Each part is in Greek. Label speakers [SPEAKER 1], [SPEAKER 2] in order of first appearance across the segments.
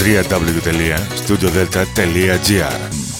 [SPEAKER 1] www.studiodelta.gr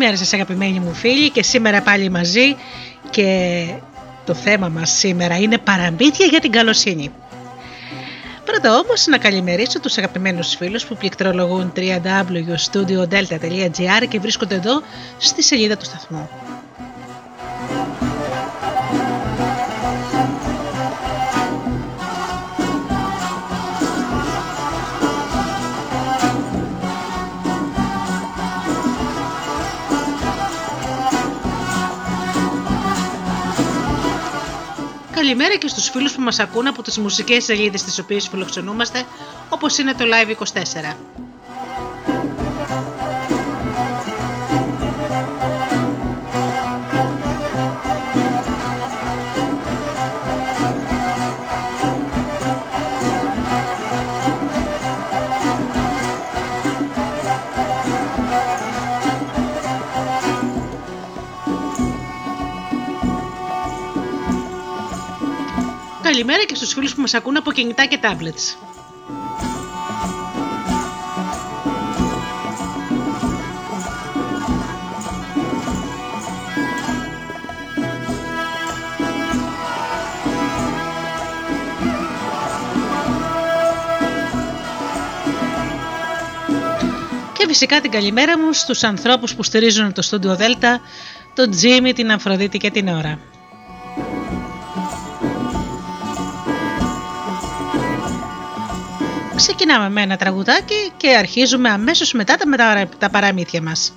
[SPEAKER 2] Καλημέρα σας αγαπημένοι μου φίλοι και σήμερα πάλι μαζί και το θέμα μας σήμερα είναι παραμύθια για την καλοσύνη. Πρώτα όμως να καλημερίσω τους αγαπημένους φίλους που πληκτρολογούν www.studiodelta.gr και βρίσκονται εδώ στη σελίδα του σταθμού. Καλημέρα και στους φίλους που μας ακούν από τις μουσικές σελίδες τις οποίες φιλοξενούμαστε, όπως είναι το Live24. Καλημέρα και στους φίλους που μας ακούν από κινητά και tablets. Και φυσικά την καλημέρα μου στους ανθρώπους που στηρίζουν το Studio Delta, τον Τζίμι, την Αφροδίτη και την Ωρα. Ξεκινάμε με ένα τραγουδάκι και αρχίζουμε αμέσως μετά τα παραμύθια μας.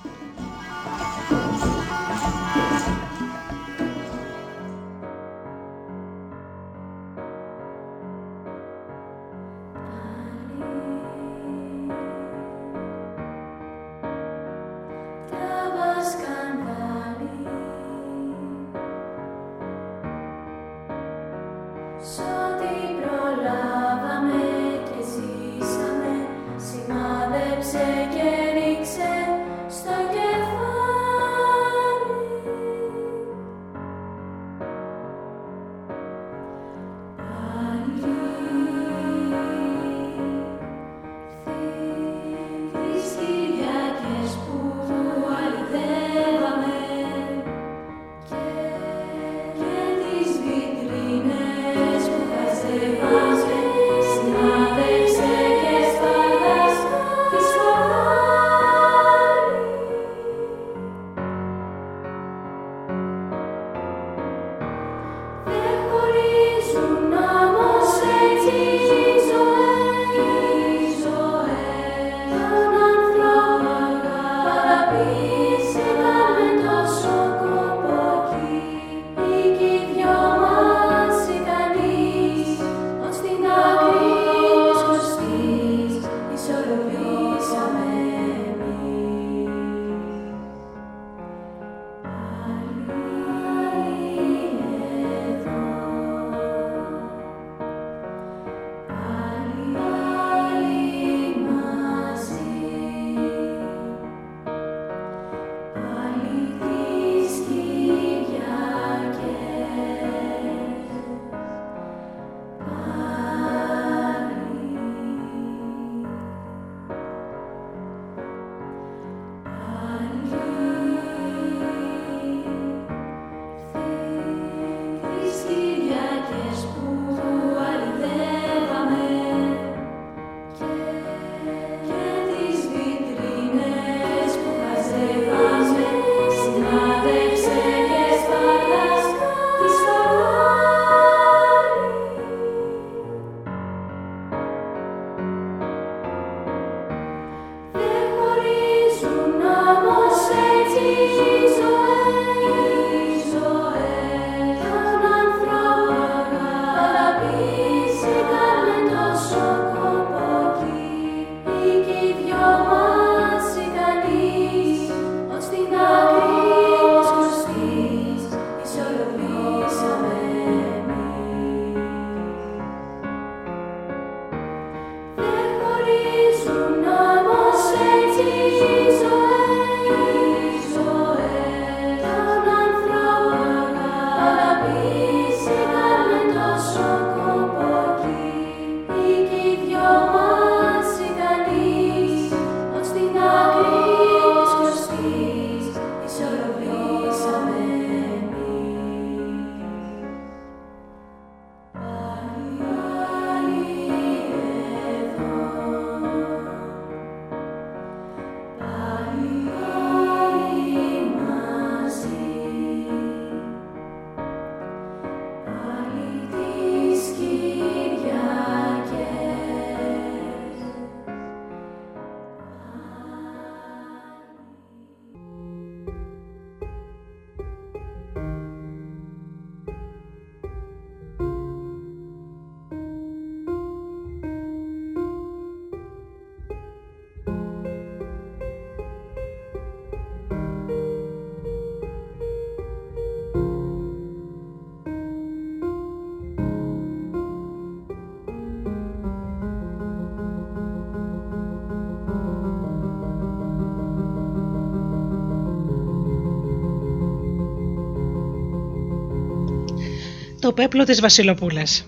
[SPEAKER 2] Το πέπλο της Βασιλοπούλας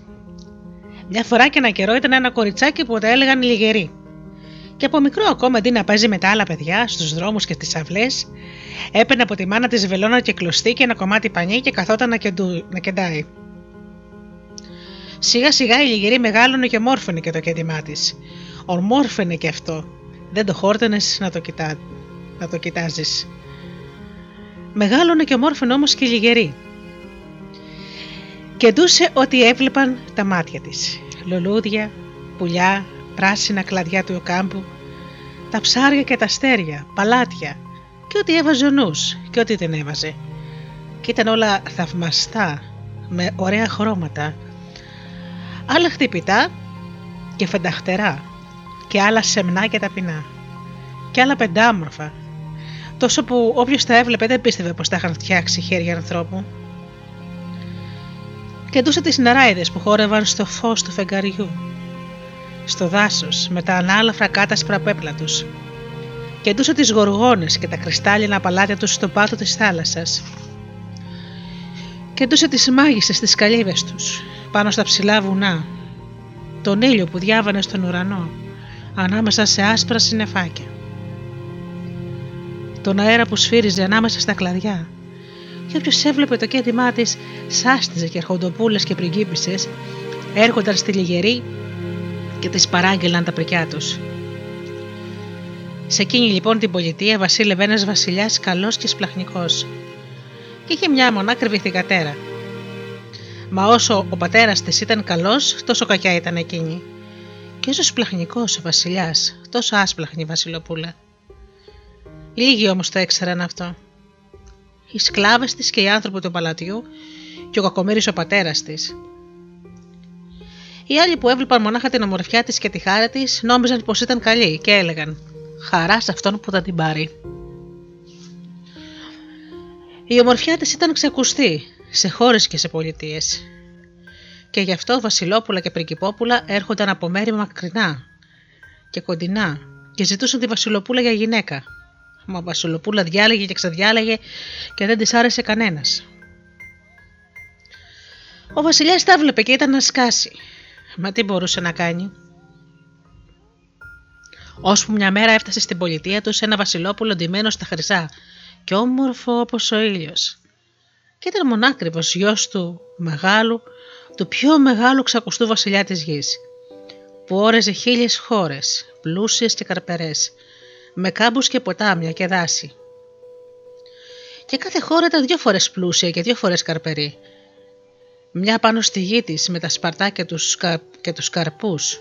[SPEAKER 2] Μια φορά και ένα καιρό ήταν ένα κοριτσάκι που τα έλεγαν λιγερή. Και από μικρό ακόμα αντί να παίζει με τα άλλα παιδιά στους δρόμους και στις αυλές, έπαιρνε από τη μάνα της βελόνα και κλωστή και ένα κομμάτι πανί και καθόταν να, κεντού, να κεντάει. Σιγά σιγά η λιγερή μεγάλωνε και μόρφωνε και το κέντημά της. Ορμόρφαινε και αυτό. Δεν το χόρτενες να το, κοιτά, να το κοιτάζεις. Μεγάλωνε και μόρφωνε όμως και η λιγερή. Και ντούσε ό,τι έβλεπαν τα μάτια της. Λουλούδια, πουλιά, πράσινα κλαδιά του κάμπου, τα ψάρια και τα αστέρια, παλάτια και ό,τι έβαζε ο νους και ό,τι δεν έβαζε. Και ήταν όλα θαυμαστά, με ωραία χρώματα. Άλλα χτυπητά και φενταχτερά και άλλα σεμνά και ταπεινά και άλλα πεντάμορφα τόσο που όποιος τα έβλεπε δεν πίστευε πως τα είχαν φτιάξει χέρια ανθρώπου. Και ντούσε τις νεράιδες που χόρευαν στο φως του φεγγαριού στο δάσος με τα ανάλαφρα κάτασπρα πέπλα τους. Και ντούσε τις γοργόνες και τα κρυστάλλινα παλάτια τους στο πάτο της θάλασσας. Και ντούσε τις μάγισσες στις καλύβες τους πάνω στα ψηλά βουνά τον ήλιο που διάβανε στον ουρανό ανάμεσα σε άσπρα συννεφάκια. Τον αέρα που σφύριζε ανάμεσα στα κλαδιά και όποιος έβλεπε το κέντημά της, σάστιζε και αρχοντοπούλες και πριγκίπισες έρχονταν στη λιγερή και τις παράγγελαν τα πρικιά τους. Σε εκείνη λοιπόν την πολιτεία βασίλευε ένας βασιλιάς καλός και σπλαχνικός και είχε μια μονάκριβη θηγατέρα. Μα όσο ο πατέρας της ήταν καλός, τόσο κακιά ήταν εκείνη. Και όσο σπλαχνικός ο βασιλιάς, τόσο άσπλαχνη η βασιλοπούλα. Λίγοι όμως το έξεραν αυτό. Οι σκλάβες της και οι άνθρωποι του παλατιού και ο κακομύρης ο πατέρας της οι άλλοι που έβλεπαν μονάχα την ομορφιά της και τη χάρη της νόμιζαν πως ήταν καλή και έλεγαν Χαρά σε αυτόν που θα την πάρει. Η ομορφιά της ήταν ξακουστή σε χώρες και σε πολιτείες. Και γι' αυτό Βασιλόπουλα και Πριγκυπόπουλα έρχονταν από μέρη μακρινά και κοντινά και ζητούσαν τη Βασιλοπούλα για γυναίκα. Μα η Βασιλοπούλα διάλεγε και ξαδιάλεγε και δεν της άρεσε κανένας. Ο Βασιλιάς τα βλέπε και ήταν να σκάσει. Μα τι μπορούσε να κάνει; Ώσπου μια μέρα έφτασε στην πολιτεία του ένα βασιλόπουλο ντυμένο στα χρυσά και όμορφο όπως ο ήλιος. Και ήταν μονάκριβος γιος του μεγάλου, του πιο μεγάλου ξακουστού βασιλιά της γης, που όρεζε χίλιες χώρες, πλούσιες και καρπερές, με κάμπους και ποτάμια και δάση. Και κάθε χώρα ήταν δύο φορές πλούσια και δύο φορές καρπερή, μια πάνω στη γη της με τα σπαρτά και τους, και τους καρπούς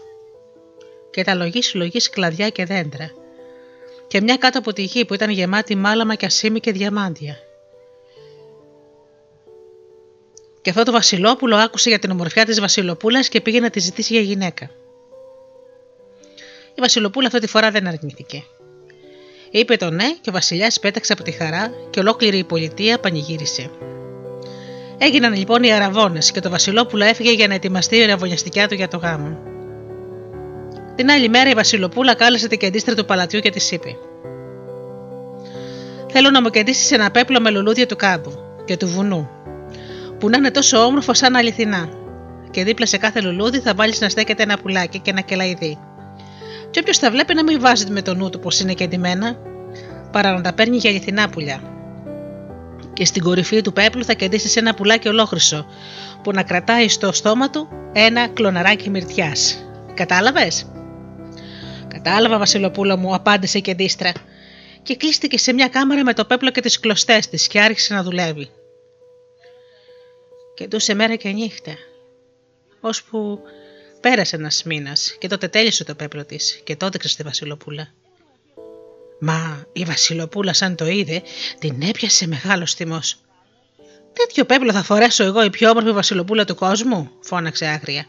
[SPEAKER 2] και τα λογή συλλογή κλαδιά και δέντρα και μια κάτω από τη γη που ήταν γεμάτη μάλαμα και ασίμι και διαμάντια. Και αυτό το Βασιλόπουλο άκουσε για την ομορφιά της Βασιλοπούλας και πήγε να τη ζητήσει για γυναίκα. Η Βασιλοπούλα αυτή τη φορά δεν αρνήθηκε. Είπε το ναι και ο βασιλιάς πέταξε από τη χαρά και ολόκληρη η πολιτεία πανηγύρισε. Έγιναν λοιπόν οι αραβώνες και το Βασιλόπουλο έφυγε για να ετοιμαστεί η ραβωνιαστικιά του για το γάμο. Την άλλη μέρα η Βασιλοπούλα κάλεσε την κεντίστρα του παλατιού και της είπε: Θέλω να μου κεντήσεις ένα πέπλο με λουλούδια του κάμπου και του βουνού, που να είναι τόσο όμορφο σαν αληθινά. Και δίπλα σε κάθε λουλούδι θα βάλεις να στέκεται ένα πουλάκι και ένα κελαϊδί. Και όποιος τα βλέπει να μην βάζει με το νου του πως είναι κεντυμένα, παρά να τα παίρνει για αληθινά πουλιά και στην κορυφή του πέπλου θα κεντήσει ένα πουλάκι ολόχρυσο που να κρατάει στο στόμα του ένα κλωναράκι μυρτιάς. Κατάλαβες; Κατάλαβα, Βασιλοπούλα μου, απάντησε η κεντίστρα. Και κλείστηκε σε μια κάμαρα με το πέπλο και τις κλωστές της και άρχισε να δουλεύει. Κεντούσε μέρα και νύχτα, ώσπου πέρασε ένας μήνας και τότε τέλειωσε το πέπλο της και τότε στη Βασιλοπούλα. Μα η Βασιλοπούλα σαν το είδε την έπιασε μεγάλος θυμός. Τέτοιο πέπλο θα φορέσω εγώ η πιο όμορφη Βασιλοπούλα του κόσμου, φώναξε άγρια.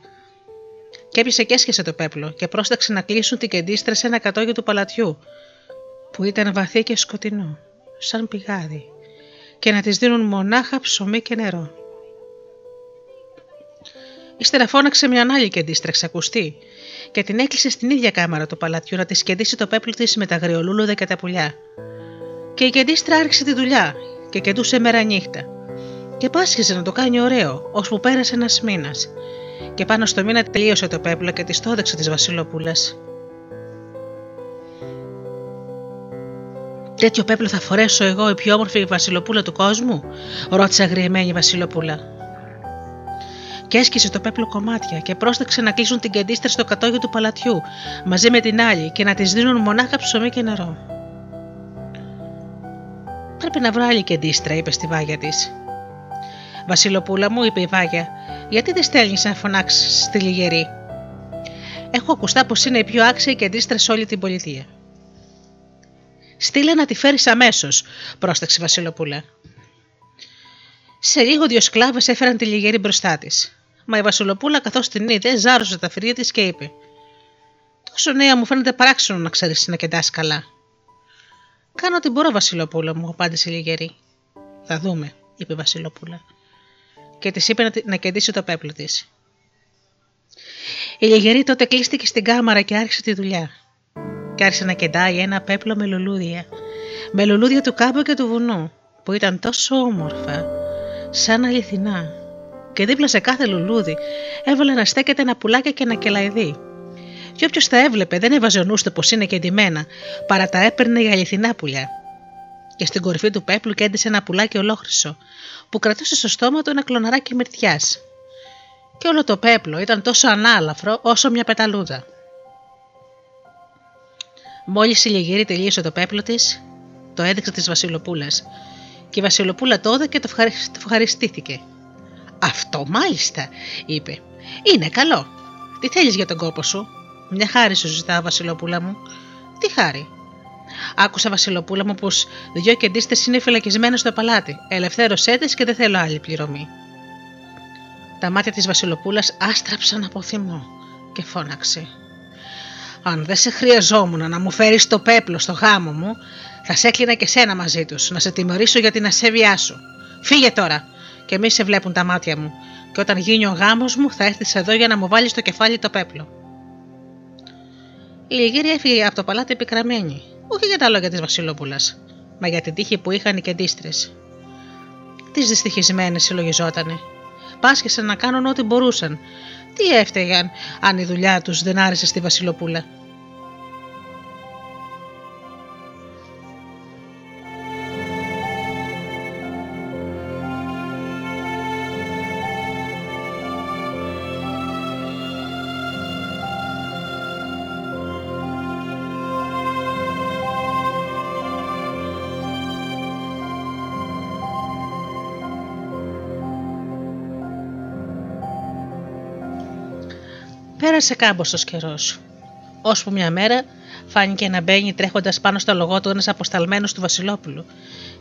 [SPEAKER 2] Και έπιασε και έσχεσε το πέπλο και πρόσταξε να κλείσουν την κεντίστρα σε ένα κατόγιο του παλατιού, που ήταν βαθύ και σκοτεινό, σαν πηγάδι, και να της δίνουν μονάχα ψωμί και νερό. Ύστερα φώναξε μια άλλη κεντίστρα ξακουστή και την έκλεισε στην ίδια κάμαρα του παλατιού να τη σκεντήσει το πέπλο της με τα γριολούλουδα και τα πουλιά. Και η κεντίστρα άρχισε τη δουλειά και κεντούσε μέρα νύχτα. Και πάσχιζε να το κάνει ωραίο, ώσπου πέρασε ένας μήνας. Και πάνω στο μήνα τελείωσε το πέπλο και της το έδεξε της Βασιλοπούλα. Τέτοιο πέπλο θα φορέσω εγώ, η πιο όμορφη Βασιλοπούλα του κόσμου, ρώτησε αγριεμένη η Βασιλοπούλα. Και έσκησε το πέπλο κομμάτια και πρόσταξε να κλείσουν την κεντίστρα στο κατόγιο του παλατιού μαζί με την άλλη και να της δίνουν μονάχα ψωμί και νερό. Πρέπει να βρω άλλη κεντίστρα, είπε στη βάγια της. Βασιλοπούλα μου, είπε η βάγια, γιατί δεν στέλνεις να φωνάξει στη λιγερή; Έχω ακουστά πως είναι η πιο άξια κεντίστρα σε όλη την πολιτεία. Στείλε να τη φέρεις αμέσως, πρόσταξε η Βασιλοπούλα. Σε λίγο δύο σκλάβες έφεραν τη λιγερή μπροστά της. Μα η Βασιλοπούλα, καθώς την είδε, ζάρωσε τα φυρία της και είπε: Τόσο νέα μου φαίνεται παράξενο να ξέρεις να κεντά καλά. Κάνω ό,τι μπορώ, Βασιλοπούλα μου, απάντησε η Λιγερή. Θα δούμε, είπε η Βασιλοπούλα. Και της είπε να κεντήσει το πέπλο της. Η Λιγερή τότε κλείστηκε στην κάμαρα και άρχισε τη δουλειά. Και άρχισε να κεντάει ένα πέπλο με λουλούδια. Με λουλούδια του κάμπου και του βουνού, που ήταν τόσο όμορφα, σαν αληθινά. Και δίπλα σε κάθε λουλούδι έβαλε να στέκεται ένα πουλάκι και ένα κελαϊδί και όποιος τα έβλεπε δεν έβαζε ο νους πως είναι κεντυμένα, παρά τα έπαιρνε για αληθινά πουλιά. Και στην κορυφή του πέπλου κέντησε ένα πουλάκι ολόχρυσο, που κρατούσε στο στόμα του ένα κλωναράκι μυρτιάς. Και όλο το πέπλο ήταν τόσο ανάλαφρο όσο μια πεταλούδα. Μόλις η Λιγύρη τελείωσε το πέπλο της, το έδειξε της Βασιλοπούλας. Και η Βασιλοπούλα το και το ευχαριστήθηκε. Αυτό μάλιστα, είπε. Είναι καλό. Τι θέλεις για τον κόπο σου; Μια χάρη σου ζητά, Βασιλοπούλα μου. Τι χάρη; Άκουσα, Βασιλοπούλα μου, πως δυο κεντίστες είναι φυλακισμένες στο παλάτι. Ελευθέρωσέ τις και δεν θέλω άλλη πληρωμή. Τα μάτια της Βασιλοπούλας άστραψαν από θυμό και φώναξε. Αν δεν σε χρειαζόμουν να μου φέρεις το πέπλο στο γάμο μου, θα σε έκλεινα και σένα μαζί τους, να σε τιμωρήσω για την ασέβειά σου. Φύγε τώρα, και μη σε βλέπουν τα μάτια μου, και όταν γίνει ο γάμος μου θα έρθεις εδώ για να μου βάλεις στο κεφάλι το πέπλο. Η Λιγύρια έφυγε από το παλάτι επικραμένη, όχι για τα λόγια της Βασιλόπουλας, μα για την τύχη που είχαν οι κεντίστρες. Τις δυστυχισμένες συλλογιζότανε. Πάσχεσαν να κάνουν ό,τι μπορούσαν. Τι έφταιγαν αν η δουλειά τους δεν άρεσε στη Βασιλοπούλα. Πέρασε κάμποσο καιρός. Ώσπου μια μέρα φάνηκε να μπαίνει τρέχοντας πάνω στο λογό του ένας αποσταλμένος του Βασιλόπουλου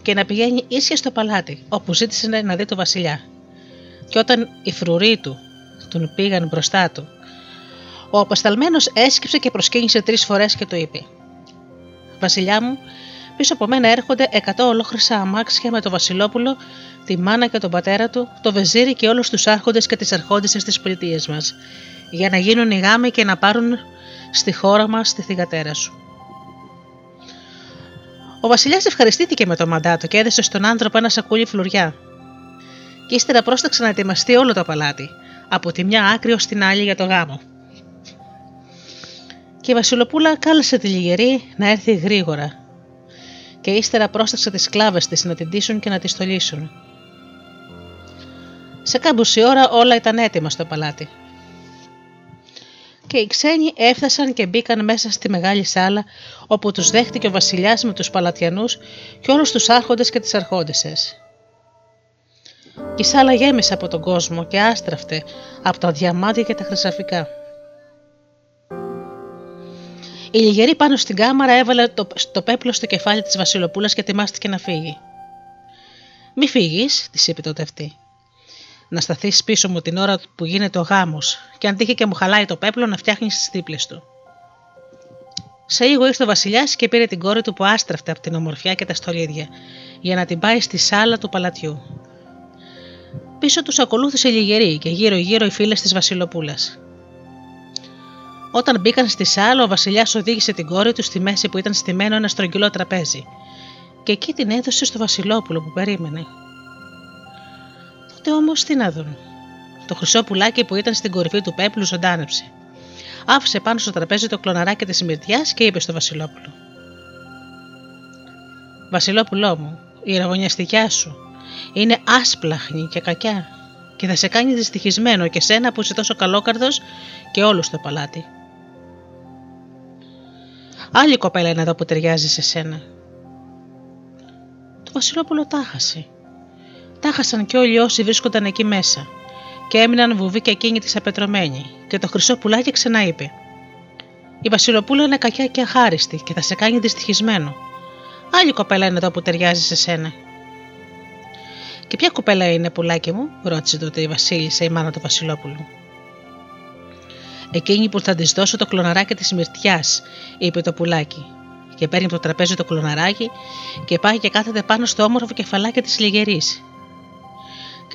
[SPEAKER 2] και να πηγαίνει ίσια στο παλάτι, όπου ζήτησε να δει το Βασιλιά. Και όταν οι φρουροί του τον πήγαν μπροστά του, ο αποσταλμένος έσκυψε και προσκύνησε τρεις φορές και το είπε: Βασιλιά μου, πίσω από μένα έρχονται εκατό ολόχρυσα αμάξια με το Βασιλόπουλο, τη μάνα και τον πατέρα του, το βεζίρι και όλους τους άρχοντες και τις αρχόντισε της πολιτείας μας για να γίνουν οι γάμοι και να πάρουν στη χώρα μας τη θυγατέρα σου. Ο βασιλιάς ευχαριστήθηκε με το μαντάτο και έδεσε στον άνθρωπο ένα σακούλι φλουριά. Και ύστερα πρόσταξε να ετοιμαστεί όλο το παλάτι, από τη μια άκρη ως την άλλη για το γάμο. Και η Βασιλοπούλα κάλεσε τη λιγερή να έρθει γρήγορα και ύστερα πρόσταξε τις σκλάβες της να την τύσουν και να τη στολίσουν. Σε κάμποση ώρα όλα ήταν έτοιμα στο παλάτι και οι ξένοι έφτασαν και μπήκαν μέσα στη μεγάλη σάλα όπου τους δέχτηκε ο βασιλιάς με τους παλατιανούς και όλους τους άρχοντες και τις αρχόντισσες. Η σάλα γέμισε από τον κόσμο και άστραφτε από τα διαμάντια και τα χρυσαφικά. Η λιγερή πάνω στην κάμαρα έβαλε το, το πέπλο στο κεφάλι της βασιλοπούλας και ετοιμάστηκε να φύγει. «Μη φύγεις», της είπε τότε αυτή να σταθείς πίσω μου την ώρα που γίνεται ο γάμος, και αν τύχει και μου χαλάει το πέπλο να φτιάχνεις τις δίπλε του. Σε λίγο ήρθε ο Βασιλιάς και πήρε την κόρη του που άστραφτε από την ομορφιά και τα στολίδια, για να την πάει στη σάλα του παλατιού. Πίσω τους ακολούθησε λιγερή και γύρω-γύρω οι φίλες της Βασιλοπούλας. Όταν μπήκαν στη σάλα, ο Βασιλιάς οδήγησε την κόρη του στη μέση που ήταν στημένο ένα στρογγυλό τραπέζι, και εκεί την έδωσε στο Βασιλόπουλο που περίμενε. Τότε όμως τι να δουν. Το χρυσό πουλάκι που ήταν στην κορυφή του πέπλου ζωντάνεψε. Άφησε πάνω στο τραπέζι το κλωναράκι της Μυρτιάς και είπε στο Βασιλόπουλο: Βασιλόπουλό μου, η ραβωνιαστικιά σου είναι άσπλαχνη και κακιά και θα σε κάνει δυστυχισμένο και σένα που είσαι τόσο καλόκαρδος και όλο στο παλάτι. Άλλη κοπέλα είναι εδώ που ταιριάζει σε σένα. Το Βασιλόπουλο τάχασε. Τάχασαν και όλοι όσοι βρίσκονταν εκεί μέσα και έμειναν βουβοί και εκείνοι της απετρωμένοι και το χρυσό πουλάκι ξανά είπε «Η Βασιλοπούλα είναι κακιά και αχάριστη και θα σε κάνει δυστυχισμένο. Άλλη κοπέλα είναι εδώ που ταιριάζει σε σένα. Και ποια κοπέλα είναι, πουλάκι μου, ρώτησε τότε η Βασίλισσα, η μάνα του Βασιλόπουλου. Εκείνη που θα της δώσω το κλωναράκι της μυρτιάς, είπε το πουλάκι. Και παίρνει από το τραπέζι το κλωναράκι και πάει και κάθεται πάνω στο όμορφο κεφαλάκι της λιγερής.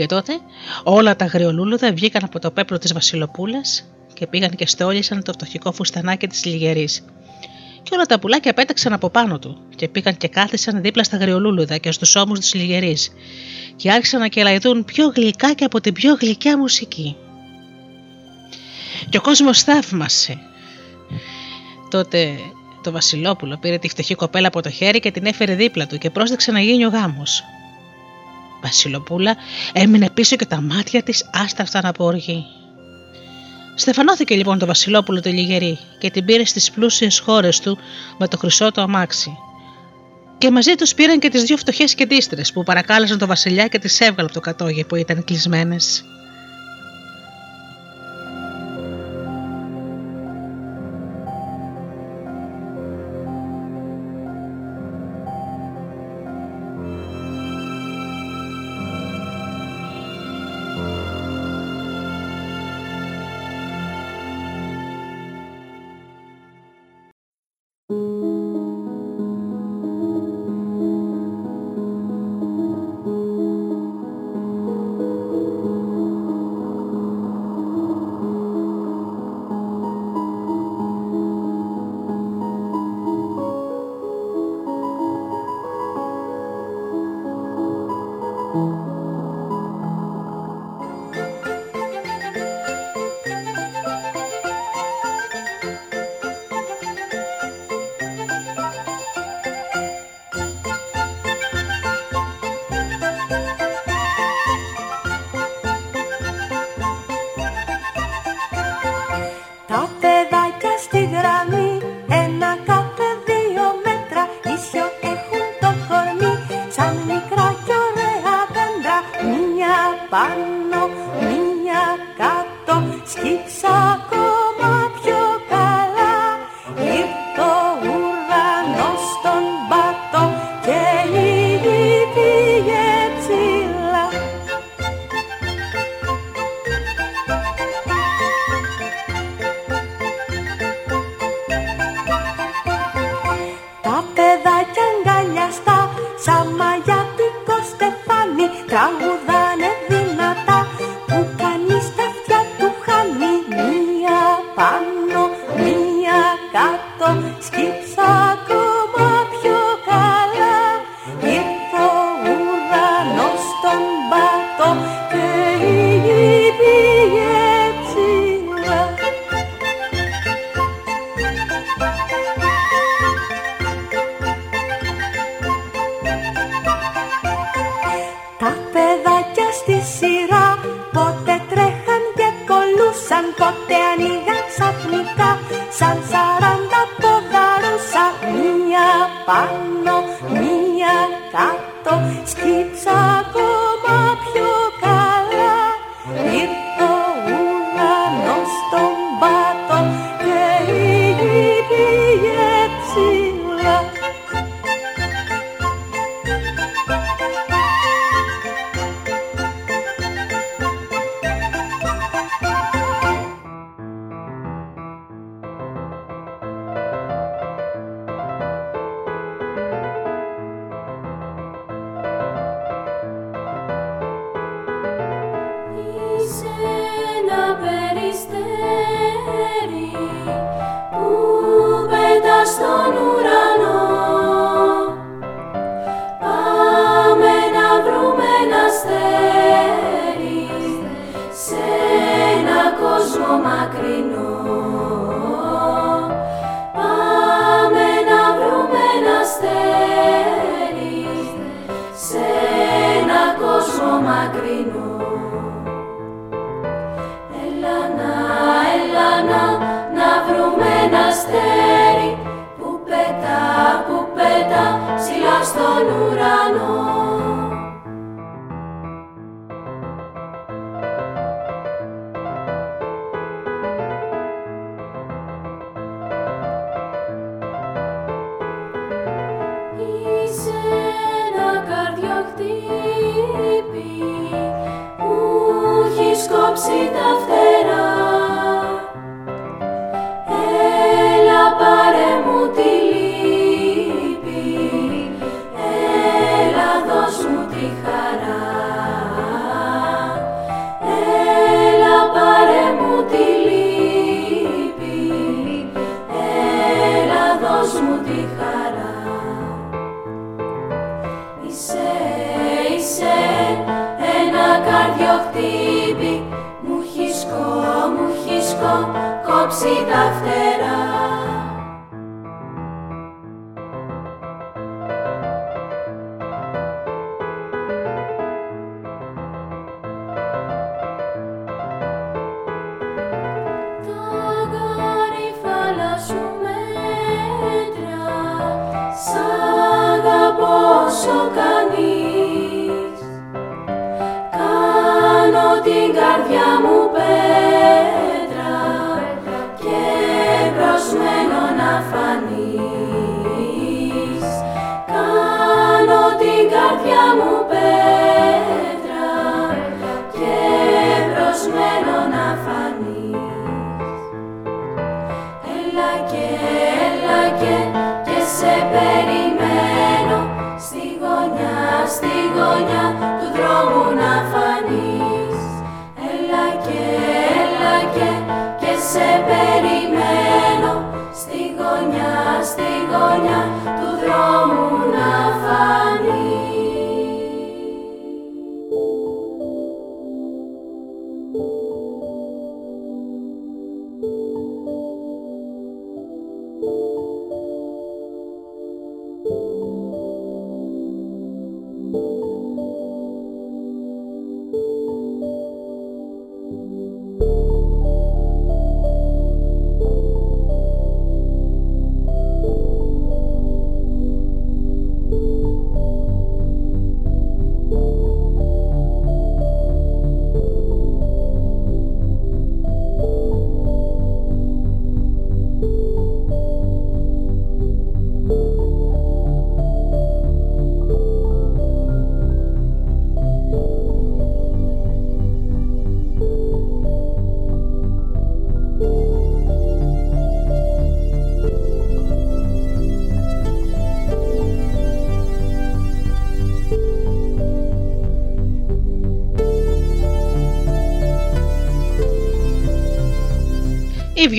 [SPEAKER 2] Και τότε όλα τα αγριολούλουδα βγήκαν από το πέπλο της Βασιλοπούλας και πήγαν και στόλισαν το φτωχικό φουστανάκι της λιγερής και όλα τα πουλάκια πέταξαν από πάνω του και πήγαν και κάθισαν δίπλα στα γριολούλουδα και στους ώμους της λιγερής και άρχισαν να κελαϊδούν πιο γλυκά και από την πιο γλυκιά μουσική. Και ο κόσμος θαύμασε. Τότε το Βασιλόπουλο πήρε τη φτωχή κοπέλα από το χέρι και την έφερε δίπλα του και πρόσδεξε να γίνει ο γάμος. Βασιλοπούλα έμεινε πίσω και τα μάτια της άστραφταν από οργή. Στεφανώθηκε λοιπόν το Βασιλόπουλο το Λιγερή και την πήρε στις πλούσιες χώρες του με το χρυσό το αμάξι. Και μαζί τους πήραν και τις δύο φτωχές κεντίστρες που παρακάλεσαν το Βασιλιά και τις έβγαλε από το κατόγι που ήταν
[SPEAKER 3] κλεισμένες.
[SPEAKER 2] Η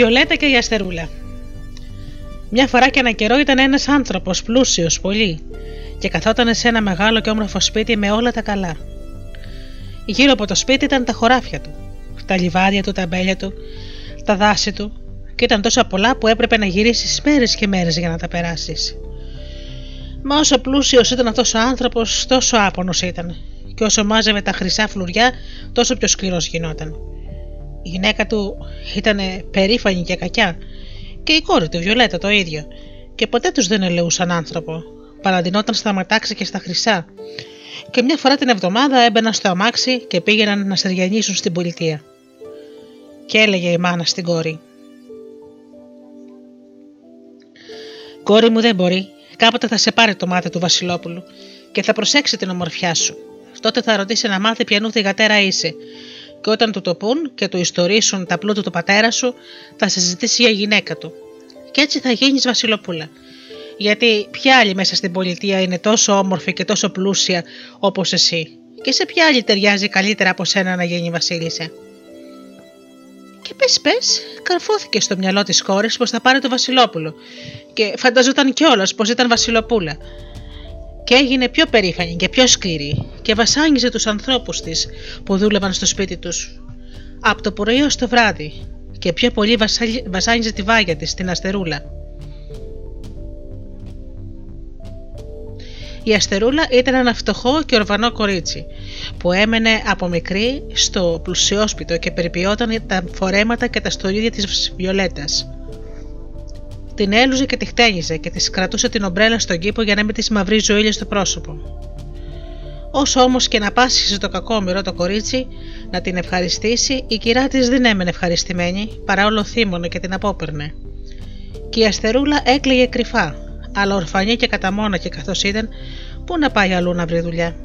[SPEAKER 2] Βιολέτα και η Αστερούλα. Μια φορά και ένα καιρό ήταν ένας άνθρωπος πλούσιος πολύ και καθόταν σε ένα μεγάλο και όμορφο σπίτι με όλα τα καλά. Γύρω από το σπίτι ήταν τα χωράφια του, τα λιβάδια του, τα μπέλια του, τα δάση του και ήταν τόσα πολλά που έπρεπε να γυρίσεις μέρες και μέρες για να τα περάσεις. Μα όσο πλούσιος ήταν αυτός ο άνθρωπος, τόσο άπονος ήταν, και όσο μάζευε τα χρυσά φλουριά, τόσο πιο σκληρός γινόταν. Η γυναίκα του ήταν περήφανη και κακιά και η κόρη του Βιολέτα το ίδιο και ποτέ τους δεν ελεούσαν άνθρωπο. Παραντινόταν στα ματάξια και στα χρυσά και μια φορά την εβδομάδα έμπαιναν στο αμάξι και πήγαιναν να σεριανίσουν στην πολιτεία. Και έλεγε η μάνα στην κόρη «Κόρη μου δεν μπορεί, κάποτε θα σε πάρει το μάτι του Βασιλόπουλου και θα προσέξει την ομορφιά σου. Τότε θα ρωτήσει να μάθει ποιανού θηγατέρα είσαι και όταν του το πούν και του ιστορίσουν τα πλούτα του πατέρα σου, θα σε ζητήσει για γυναίκα του. Και έτσι θα γίνεις Βασιλοπούλα. Γιατί ποια άλλη μέσα στην πολιτεία είναι τόσο όμορφη και τόσο πλούσια όπως εσύ, και σε ποια άλλη ταιριάζει καλύτερα από σένα να γίνει Βασίλισσα; Και πες, πες, καρφώθηκε στο μυαλό της κόρης πως θα πάρει το Βασιλόπουλο, και φανταζόταν κιόλας πως ήταν Βασιλοπούλα, και έγινε πιο περήφανη και πιο σκληρή και βασάνιζε τους ανθρώπους της που δούλευαν στο σπίτι τους. Από το πρωί ως το βράδυ και πιο πολύ βασάνιζε τη βάγια της, την Αστερούλα. Η Αστερούλα ήταν ένα φτωχό και ορβανό κορίτσι που έμενε από μικρή στο πλουσιόσπιτο και περιποιόταν τα φορέματα και τα στολίδια της Βιολέτας. Την έλουζε και τη χτένιζε και της κρατούσε την ομπρέλα στον κήπο για να μην της μαυρίζει ο ήλιος στο πρόσωπο. Όσο όμως και να πάσχισε το κακόμοιρο το κορίτσι να την ευχαριστήσει, η κυρά της δεν έμενε ευχαριστημένη, παρά όλο θύμωνε και την απόπερνε. Και η αστερούλα έκλαιγε κρυφά, αλλά ορφανή και καταμόναχη καθώς ήταν, πού να πάει αλλού να βρει δουλειά.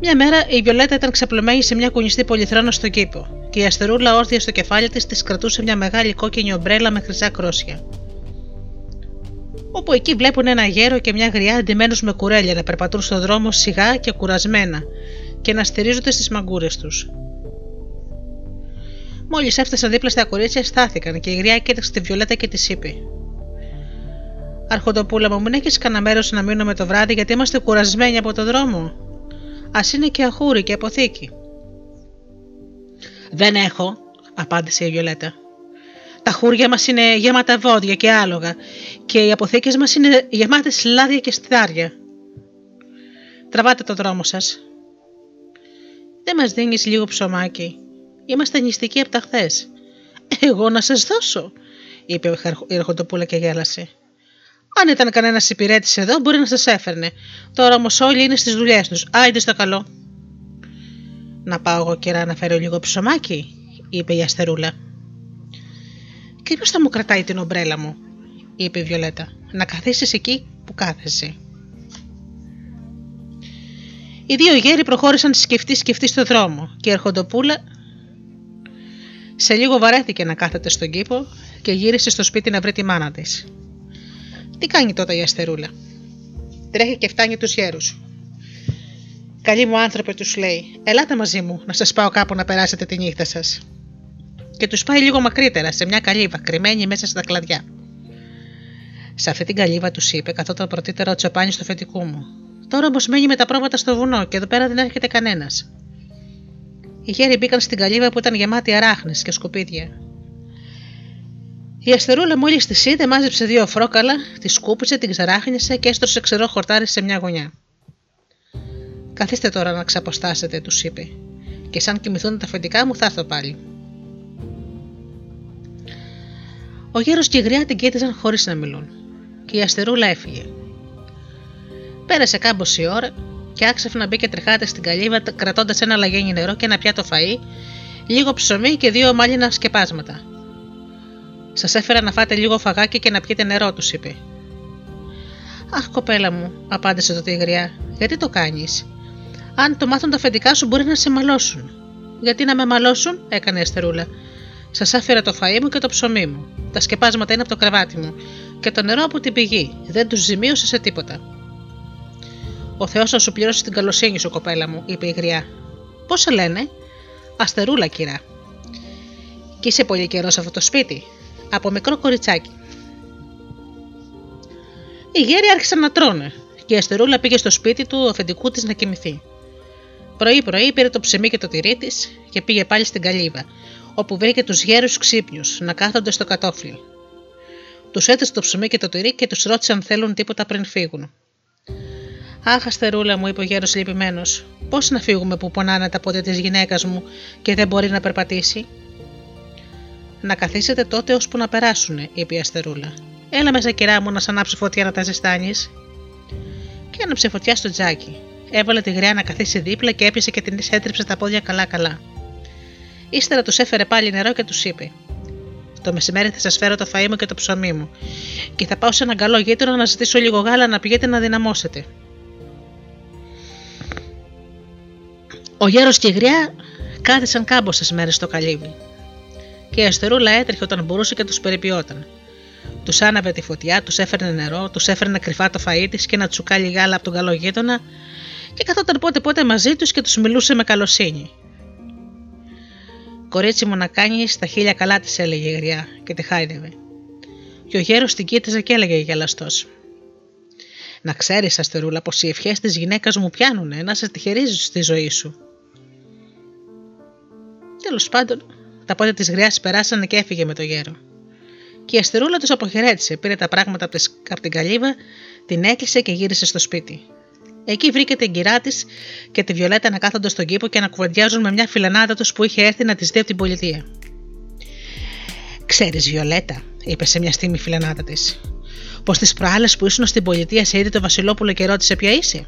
[SPEAKER 2] Μια μέρα η Βιολέτα ήταν ξαπλωμένη σε μια κουνιστή πολυθρόνας στον κήπο και η αστερούλα όρθια στο κεφάλι της της κρατούσε μια μεγάλη κόκκινη ομπρέλα με χρυσά κρόσια. Όπου εκεί βλέπουν ένα γέρο και μια γριά αντιμένους με κουρέλια να περπατούν στον δρόμο σιγά και κουρασμένα και να στηρίζονται στις μαγκούρες τους. Μόλις έφτασαν δίπλα στα κορίτσια, στάθηκαν και η γριά κοίταξε τη Βιολέτα και τη είπε: Αρχοντοπούλα μου, μην έχεις κανένα μέρος να μείνουμε το βράδυ γιατί είμαστε κουρασμένοι από το δρόμο. Α είναι και αχούρι και αποθήκη. Δεν έχω, απάντησε η Βιολέτα. Τα χούρια μας είναι γεμάτα βόδια και άλογα και οι αποθήκες μας είναι γεμάτες λάδια και στάρια. Τραβάτε το δρόμο σας. Δεν μας δίνεις λίγο ψωμάκι. Είμαστε νηστικοί από τα χθες. Εγώ να σας δώσω, είπε η Ερχοντοπούλα και γέλασε. Αν ήταν κανένας υπηρέτης εδώ, μπορεί να σας έφερνε. Τώρα όμως όλοι είναι στις δουλειές τους. Άιντε στο καλό. Να πάω εγώ καιρά να φέρω λίγο ψωμάκι, είπε η Αστερούλα. Και ποιο θα μου κρατάει την ομπρέλα μου, είπε η Βιολέτα. Να καθίσεις εκεί που κάθεσαι. Οι δύο γέροι προχώρησαν σκεφτεί σκεφτεί στο δρόμο και η Ερχοντοπούλα σε λίγο βαρέθηκε να κάθεται στον κήπο και γύρισε στο σπίτι να βρει τη μάνα της. Τι κάνει τότε η αστερούλα; Τρέχει και φτάνει τους γέρους. Καλή μου άνθρωπε, τους λέει, ελάτε μαζί μου να σας πάω κάπου να περάσετε τη νύχτα σας. Και τους πάει λίγο μακρύτερα, σε μια καλύβα, κρυμμένη μέσα στα κλαδιά. Σε αυτή την καλύβα τους είπε, καθόταν πρωτήτερα ο τσοπάνι στο φετικού μου. Τώρα όμως μένει με τα πρόβατα στο βουνό και εδώ πέρα δεν έρχεται κανένας. Οι γέροι μπήκαν στην καλύβα που ήταν γεμάτη αράχνες και σκουπίδια. Η Αστερούλα μόλις τη είδε, μάζεψε δύο φρόκαλα, τη σκούπισε, την ξαράχνισε και έστρωσε ξερό χορτάρι σε μια γωνιά. Καθίστε τώρα να ξαποστάσετε, τους είπε, και σαν κοιμηθούν τα αφεντικά μου θα έρθω πάλι. Ο γέρος και η γριά την κοίταζαν χωρίς να μιλούν, και η Αστερούλα έφυγε. Πέρασε κάμποση ώρα και άξαφνα μπήκε τρεχάτε στην καλύβα κρατώντας ένα λαγένι νερό και ένα πιάτο φαΐ, λίγο ψωμί και δύο μάλινα σκεπάσματα. Σας έφερα να φάτε λίγο φαγάκι και να πιείτε νερό, τους είπε. Αχ, κοπέλα μου, απάντησε το τίγρια, γιατί το κάνεις; Αν το μάθουν τα αφεντικά σου, μπορεί να σε μαλώσουν. Γιατί να με μαλώσουν, έκανε η Αστερούλα. Σας άφηρα το φαΐ μου και το ψωμί μου. Τα σκεπάσματα είναι από το κρεβάτι μου. Και το νερό από την πηγή. Δεν τους ζημίωσε σε τίποτα. Ο Θεός θα σου πληρώσει την καλοσύνη σου, κοπέλα μου, είπε η γριά. Πώς σε λένε, Αστερούλα, κυρά. Και είσαι πολύ καιρός σε αυτό το σπίτι, από μικρό κοριτσάκι. Οι γέροι άρχισαν να τρώνε και η Αστερούλα πήγε στο σπίτι του αφεντικού της να κοιμηθεί. Πρωί-πρωί πήρε το ψεμί και το τυρί της και πήγε πάλι στην καλύβα, όπου βρήκε τους γέρους ξύπνιους να κάθονται στο κατόφλι. Τους έδωσε το ψωμί και το τυρί και τους ρώτησε αν θέλουν τίποτα πριν φύγουν. Αχ, Αστερούλα μου, είπε ο γέρος λυπημένος, πώς να φύγουμε που πονάνε τα πόδια της γυναίκας μου και δεν μπορεί να περπατήσει; Να καθίσετε τότε ώσπου να περάσουν, είπε η Αστερούλα. Έλα μέσα, κυρά μου, να σ' ανάψω φωτιά να τα ζεστάνεις. Και άναψε φωτιά στο τζάκι. Έβαλε τη γριά να καθίσει δίπλα και έπιασε και την έτριψε τα πόδια καλά-καλά. Ύστερα τους έφερε πάλι νερό και τους είπε: Το μεσημέρι θα σας φέρω το φαΐ μου και το ψωμί μου, και θα πάω σε έναν καλό γείτονα να ζητήσω λίγο γάλα να πηγαίνετε να δυναμώσετε. Ο γέρος και η γριά κάθισαν κάμποσε μέρες στο καλύβι και η Αστερούλα έτρεχε όταν μπορούσε και τους περιποιόταν. Τους άναβε τη φωτιά, τους έφερνε νερό, τους έφερνε κρυφά το φαΐ της και ένα τσουκάλι γάλα από τον καλό γείτονα και καθόταν πότε πότε μαζί τους και τους μιλούσε με καλοσύνη. Κορίτσι μου να κάνεις τα χίλια καλά της, έλεγε η γριά και τη χάιδευε. Και ο γέρος την κοίταζε και έλεγε γελαστός. Να ξέρεις, Αστερούλα, πως οι ευχές της γυναίκας μου πιάνουνε να σε τυχερίζεις στη ζωή σου. Τέλος πάντων, τα πόδια της γριάς περάσανε και έφυγε με το γέρο. Και η Αστερούλα τους αποχαιρέτησε, πήρε τα πράγματα από την καλύβα, την έκλεισε και γύρισε στο σπίτι. Εκεί βρήκε την κυρά της και τη Βιολέτα να κάθονται στον κήπο και να κουβεντιάζουν με μια φιλανάδα τους που είχε έρθει να της δει από την πολιτεία. Ξέρεις, Βιολέτα, είπε σε μια στιγμή η φιλενάτα της, πως τις προάλλες που ήσουν στην πολιτεία σε είδε το Βασιλόπουλο και ρώτησε ποια είσαι.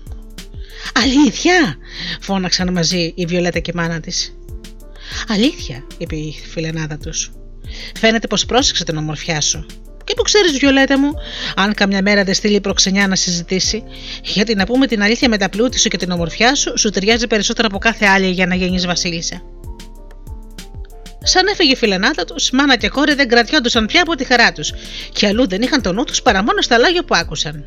[SPEAKER 2] Αλήθεια! φώναξαν μαζί η Βιολέτα και η μάνα της. Αλήθεια, είπε η φιλενάδα τους. Φαίνεται πως πρόσεξε την ομορφιά σου. Και που ξέρεις, Βιολέτα μου, αν καμιά μέρα δεν στείλει προξενιά να συζητήσει, γιατί να πούμε την αλήθεια με τα πλούτη σου και την ομορφιά σου, σου ταιριάζει περισσότερο από κάθε άλλη για να γίνει Βασίλισσα. Σαν έφυγε η φιλενάδα τους, μάνα και κόρη δεν κρατιόντουσαν πια από τη χαρά τους, και αλλού δεν είχαν το νου τους παρά μόνο στα λόγια που άκουσαν.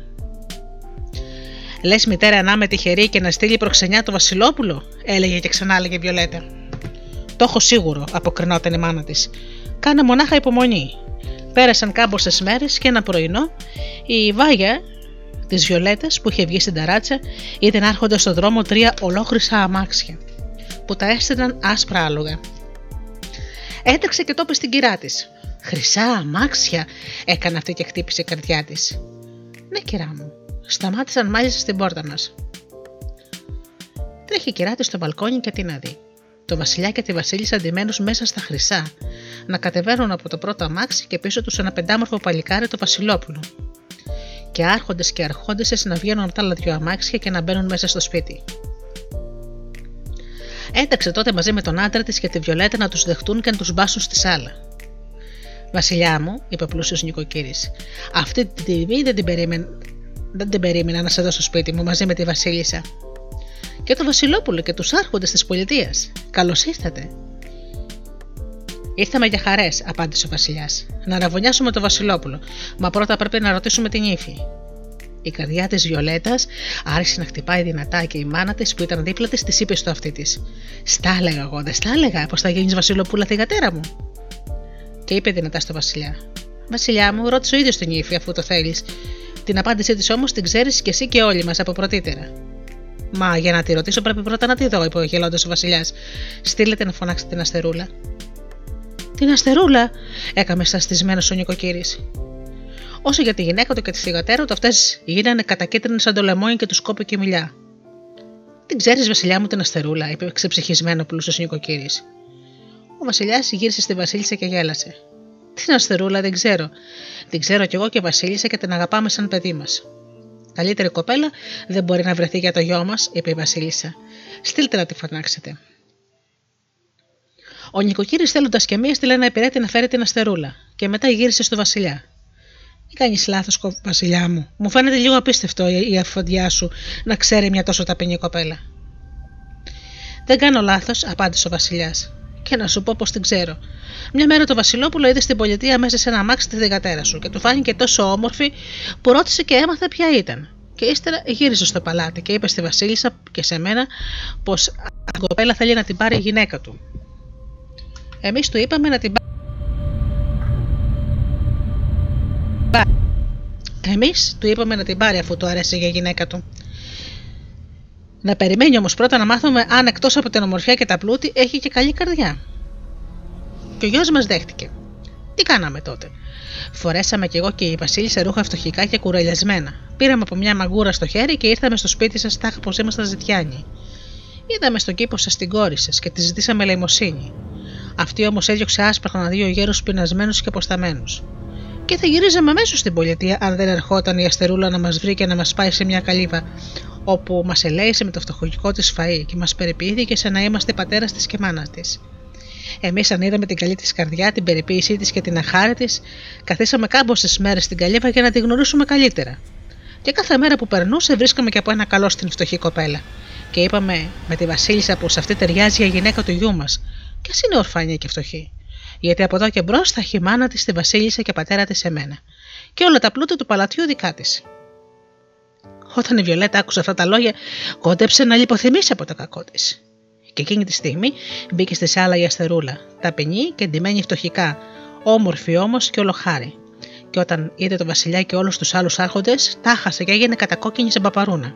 [SPEAKER 2] Λες μητέρα να είμαι τυχερή και να στείλει προξενιά το Βασιλόπουλο, έλεγε και ξανά έλεγε Βιολέτα. Το έχω σίγουρο, αποκρινόταν η μάνα της. Κάνε μονάχα υπομονή. Πέρασαν κάμποσε μέρες και ένα πρωινό η Βάγια της Βιολέτας που είχε βγει στην ταράτσα είδε να έρχονται στον δρόμο τρία ολόχρυσα αμάξια που τα έστειναν άσπρα άλογα. Έτρεξε και το είπε στην κυρά της. Χρυσά αμάξια, έκανε αυτή και χτύπησε η καρδιά της. Ναι, κυρά μου, σταμάτησαν μάλιστα στην πόρτα μας. Τρέχει η κυρά της στο μπαλκόνι και την αδεί. Το βασιλιά και τη βασίλισσα αντιμένους μέσα στα χρυσά, να κατεβαίνουν από το πρώτο αμάξι και πίσω τους ένα πεντάμορφο παλικάρι το Βασιλόπουλο. Και άρχοντες και αρχόντε να βγαίνουν από τα άλλα δυο αμάξια και να μπαίνουν μέσα στο σπίτι. Έταξε τότε μαζί με τον άντρα της και τη Βιολέτα να τους δεχτούν και να τους μπάσουν στη σάλα. Βασιλιά μου, είπε ο πλούσιος νοικοκύρης, αυτή τη τιμή δεν την περίμενα, δεν την περίμενα να σε δω στο σπίτι μου μαζί με τη Βασίλισσα. Και το Βασιλόπουλο και τους άρχοντες της πολιτείας. Καλώς ήρθατε. Ήρθαμε για χαρές, απάντησε ο Βασιλιάς. Να ραβωνιάσουμε το Βασιλόπουλο, μα πρώτα πρέπει να ρωτήσουμε την ύφη. Η καρδιά της Βιολέτας άρχισε να χτυπάει δυνατά και η μάνα της που ήταν δίπλα της της είπε στο αυτή της: Στα έλεγα εγώ, δεν στα έλεγα, πως θα γίνεις Βασιλοπούλα θηγατέρα μου. Και είπε δυνατά στο Βασιλιά: Βασιλιά μου, ρώτησε ο ίδιος την ύφη αφού το θέλεις. Την απάντησή της όμως την ξέρεις κι εσύ και όλοι μας από πρωτήτερα. Μα για να τη ρωτήσω πρέπει πρώτα να τη δω, είπε ο γελώντα ο Βασιλιάς. Στείλετε να φωνάξει την Αστερούλα. Την Αστερούλα, έκαμε σταστισμένο ο νοικοκύρης. Όσο για τη γυναίκα του και τη θηγατέρα του, αυτές γίνανε κατακίτρινες σαν το λεμόνι και του κόπηκε η μιλιά. Την ξέρεις, Βασιλιά μου, την Αστερούλα, είπε ξεψυχισμένο πλούσιος νοικοκύρης. Ο Βασιλιάς γύρισε στη Βασίλισσα και γέλασε. Την Αστερούλα δεν ξέρω. Την ξέρω κι εγώ και Βασίλισσα και την αγαπάμε σαν παιδί μας. Καλύτερη κοπέλα δεν μπορεί να βρεθεί για το γιο μας, είπε η Βασίλισσα. Στείλτε να τη φωνάξετε. Ο νοικοκύρης θέλοντας και μία στείλε ένα υπηρέτη να φέρει την Αστερούλα και μετά γύρισε στο Βασιλιά. Μην κάνεις λάθος, Βασιλιά μου. Μου φαίνεται λίγο απίστευτο η αφοντιά σου να ξέρει μια τόσο ταπεινή κοπέλα. Δεν κάνω λάθος, απάντησε ο Βασιλιάς. Και να σου πω πώ την ξέρω. Μια μέρα το Βασιλόπουλο είδε στην πολιτεία μέσα σε ένα αμάξι τη δεκατέρα σου και του φάνηκε τόσο όμορφη που ρώτησε και έμαθε ποια ήταν. Και ύστερα γύρισε στο παλάτι και είπε στη Βασίλισσα και σε μένα πως η κοπέλα θέλει να την πάρει η γυναίκα του. Εμείς του είπαμε να την πάρει. Εμείς του είπαμε να την πάρει αφού του άρεσε για γυναίκα του. Να περιμένει όμως πρώτα να μάθουμε αν εκτός από την ομορφιά και τα πλούτη έχει και καλή καρδιά. Και ο γιος μας δέχτηκε. Τι κάναμε τότε; Φορέσαμε κι εγώ και η Βασίλισσα ρούχα φτωχικά και κουρελιασμένα. Πήραμε από μια μαγκούρα στο χέρι και ήρθαμε στο σπίτι σας τάχα πως ήμασταν ζητιάνοι. Είδαμε στον κήπο σας την κόρη σας και τη ζητήσαμε ελεημοσύνη. Αυτή όμως έδιωξε άσπραχνα δύο γέρους πεινασμένους και αποσταμένους. Και θα γυρίζαμε αμέσως στην πολιτεία αν δεν ερχόταν η Αστερούλα να μας βρει και να μας πάει σε μια καλύβα, όπου μας ελέησε με το φτωχογικό της φαΐ και μας περιποιήθηκε σε να είμαστε πατέρας της και μάνας της. Εμείς, αν είδαμε την καλή της καρδιά, την περιποίησή της και την αχάρη της, καθίσαμε κάμποσε μέρες στην καλύβα για να τη γνωρίσουμε καλύτερα. Και κάθε μέρα που περνούσε, βρίσκαμε και από ένα καλό στην φτωχή κοπέλα. Και είπαμε με τη Βασίλισσα πω αυτή ταιριάζει για γυναίκα του γιού μας, και ας είναι ορφανή και φτωχή. Γιατί από εδώ και μπρος θα έχει μάνα της τη Βασίλισσα και πατέρα της σε μένα. Και όλα τα πλούτα του παλατιού δικά της. Όταν η Βιολέτα άκουσε αυτά τα λόγια, κόντεψε να λιποθυμήσει από το κακό της. Και εκείνη τη στιγμή μπήκε στη σάλα η αστερούλα, ταπεινή και εντυμένη φτωχικά, όμορφη όμως και ολοχάρη. Και όταν είδε τον Βασιλιά και όλους τους άλλους άρχοντες, τάχασε και έγινε κατακόκκινη σε μπαπαρούνα.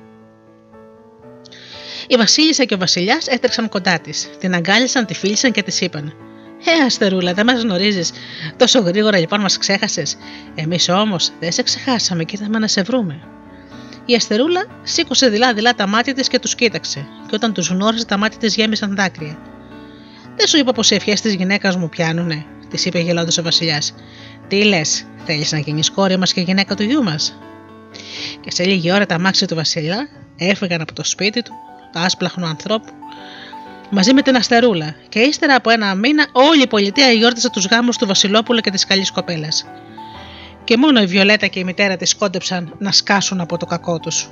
[SPEAKER 2] Η Βασίλισσα και ο Βασιλιάς έτρεξαν κοντά της, την αγκάλισαν, τη φίλησαν και της είπαν: Ε, Αστερούλα, δεν μας γνωρίζεις. Τόσο γρήγορα λοιπόν μας ξέχασες. Εμείς όμως δεν σε ξεχάσαμε και ήρθαμε να σε βρούμε. Η Αστερούλα σήκωσε δειλά-δειλά τα μάτια της και τους κοίταξε, και όταν τους γνώρισε τα μάτια της γέμισαν δάκρυα. Δεν σου είπα πω οι ευχές της γυναίκας μου πιάνουνε.
[SPEAKER 3] της είπε γελώντας ο Βασιλιάς. Τι λες, θέλεις να γίνεις κόρη μας και γυναίκα του γιού μας; Και σε λίγη ώρα τα αμάξια του Βασιλιά έφυγαν από το σπίτι του, το άσπλαχνο ανθρώπου, μαζί με την Αστερούλα. Και ύστερα από ένα μήνα, όλη η πολιτεία γιόρτασε τους γάμους του Βασιλόπουλου και της καλής κοπέλας. Και μόνο η Βιολέτα και η μητέρα της κόντεψαν να σκάσουν από το κακό τους.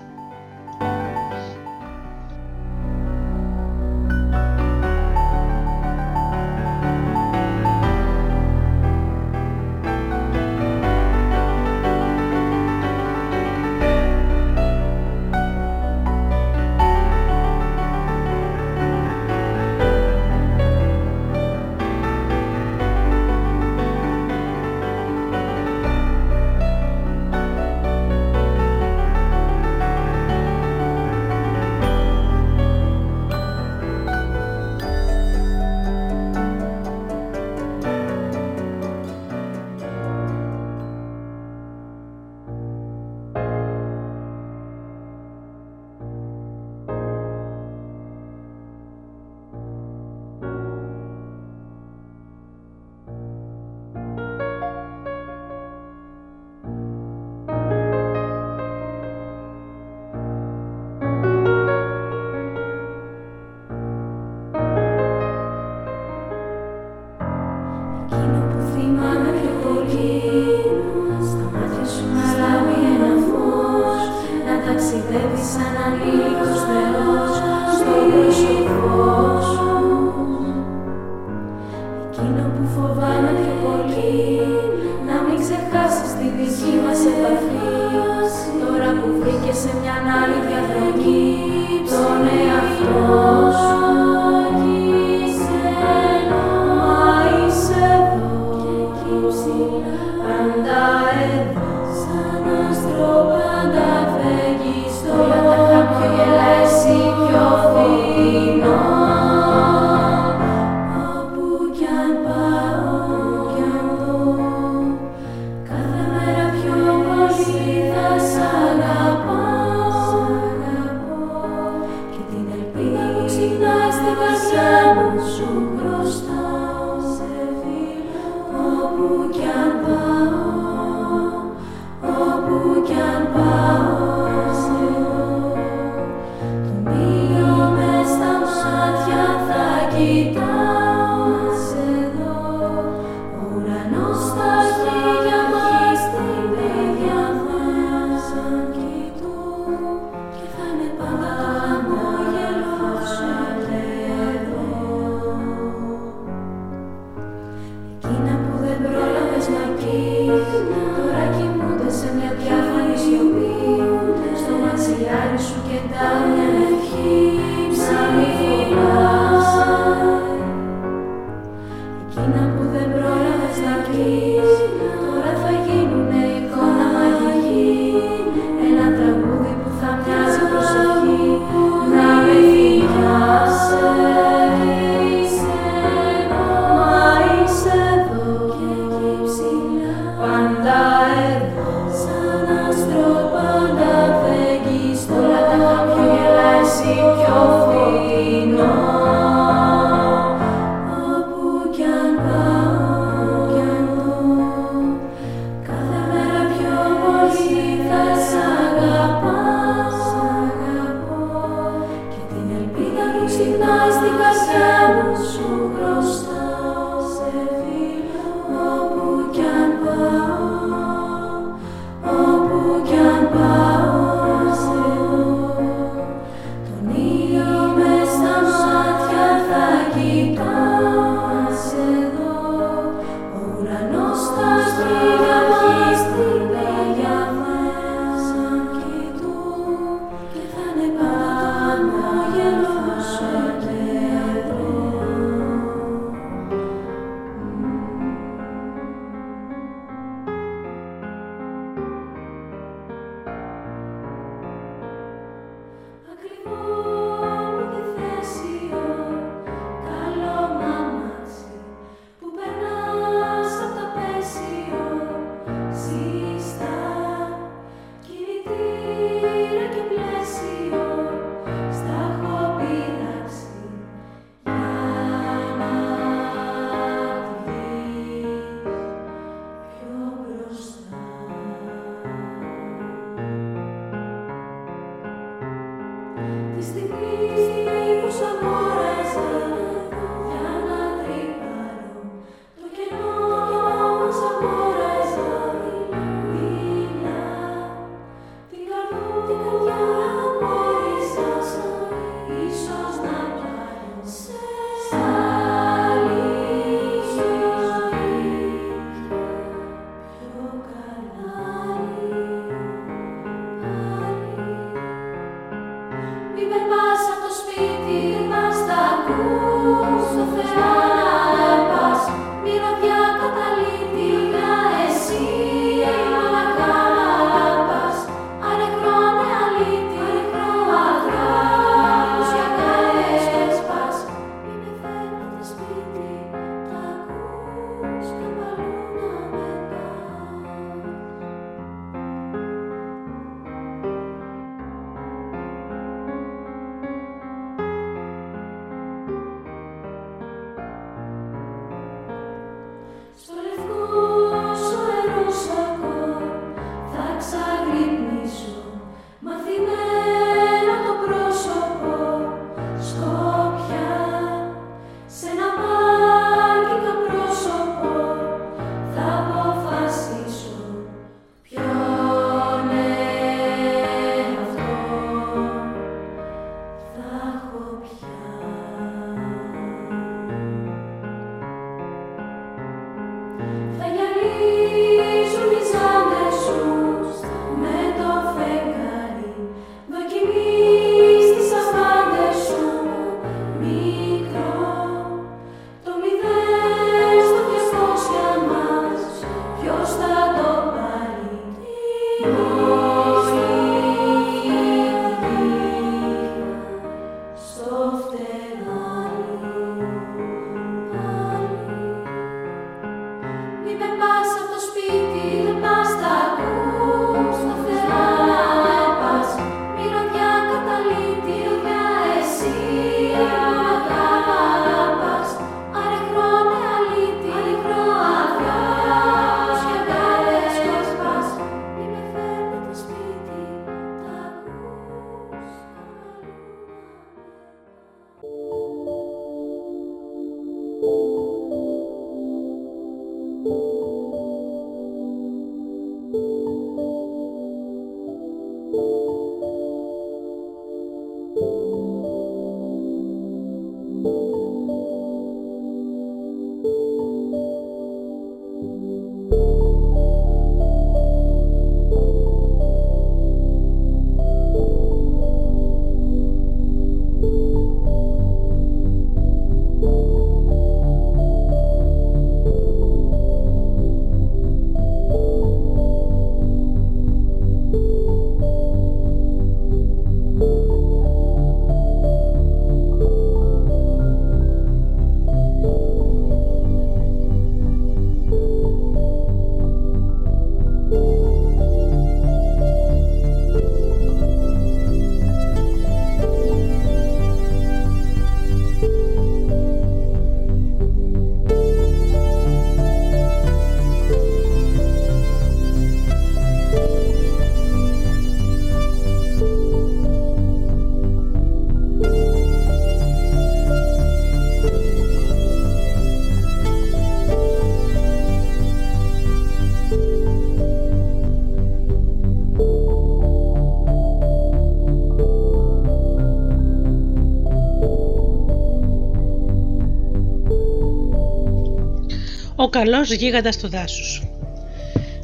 [SPEAKER 2] Ο καλός γίγαντας του δάσους.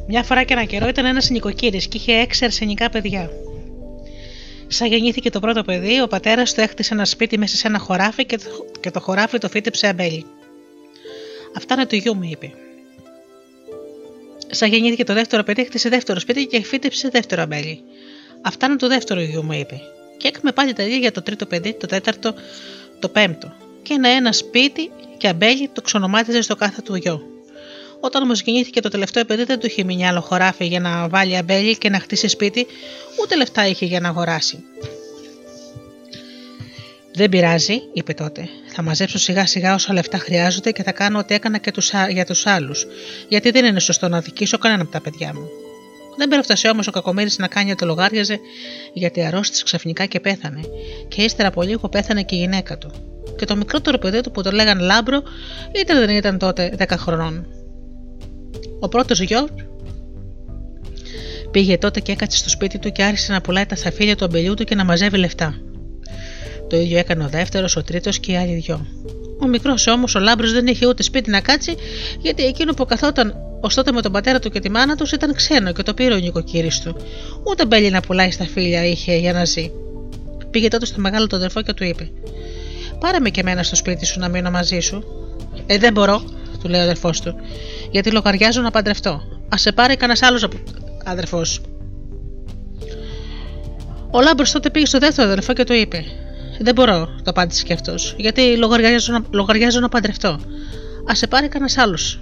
[SPEAKER 2] Μια φορά και ένα καιρό ήταν ένας νοικοκύρη και είχε έξι αρσενικά παιδιά. Σαν γεννήθηκε το πρώτο παιδί, ο πατέρας του έκτισε ένα σπίτι μέσα σε ένα χωράφι και το, και το χωράφι το φύτεψε αμπέλι. Αυτά είναι του γιού μου, είπε. Σαν γεννήθηκε το δεύτερο παιδί, έκτισε δεύτερο σπίτι και φύτεψε δεύτερο αμπέλι. Αυτά είναι του δεύτερου γιού μου, είπε. Και έκαμε πάλι τα ίδια για το τρίτο παιδί, το τέταρτο, το πέμπτο. Και ένα ένα σπίτι και αμπέλι το ξονομάτιζε στο κάθε του γιο. Όταν όμω γεννήθηκε το τελευταίο παιδί, δεν του είχε μείνει άλλο χωράφι για να βάλει αμπέλι και να χτίσει σπίτι, ούτε λεφτά είχε για να αγοράσει. Δεν πειράζει, είπε τότε. Θα μαζέψω σιγά σιγά όσα λεφτά χρειάζονται και θα κάνω ό,τι έκανα και τους, για τους άλλους, γιατί δεν είναι σωστό να δικήσω κανένα από τα παιδιά μου. Δεν πέροφτασε όμως ο κακομίρη να κάνει ότι λογάριαζε γιατί αρρώστησε ξαφνικά και πέθανε, και ύστερα από λίγο πέθανε και η γυναίκα του. Και το μικρότερο παιδί του που το λέγαν Λάμπρο ήταν δεν ήταν τότε 10 χρονών. Ο πρώτος γιος πήγε τότε και έκατσε στο σπίτι του και άρχισε να πουλάει τα σταφύλια του αμπελιού του και να μαζεύει λεφτά. Το ίδιο έκανε ο δεύτερος, ο τρίτος και οι άλλοι δυο. Ο μικρός όμως, ο Λάμπρος, δεν είχε ούτε σπίτι να κάτσει, γιατί εκείνο που καθόταν ως τότε με τον πατέρα του και τη μάνα τους ήταν ξένο και το πήρε ο νοικοκύρης του. Ούτε μπέλι να πουλάει στα φίλια είχε για να ζει. Πήγε τότε στο μεγάλο τον αδερφό και του είπε: Πάρε με και εμένα στο σπίτι σου να μείνω μαζί σου. Ε, δεν μπορώ, του λέει ο αδερφός του, γιατί λογαριάζω να παντρευτώ. Α σε πάρει κανένας άλλος αδερφός. Ο Λάμπρος τότε πήγε στο δεύτερο αδερφό και του είπε: Δεν μπορώ, το απάντησε και αυτός, γιατί λογαριάζω, να, λογαριάζω να παντρευτώ. Α σε πάρει κανένας άλλος.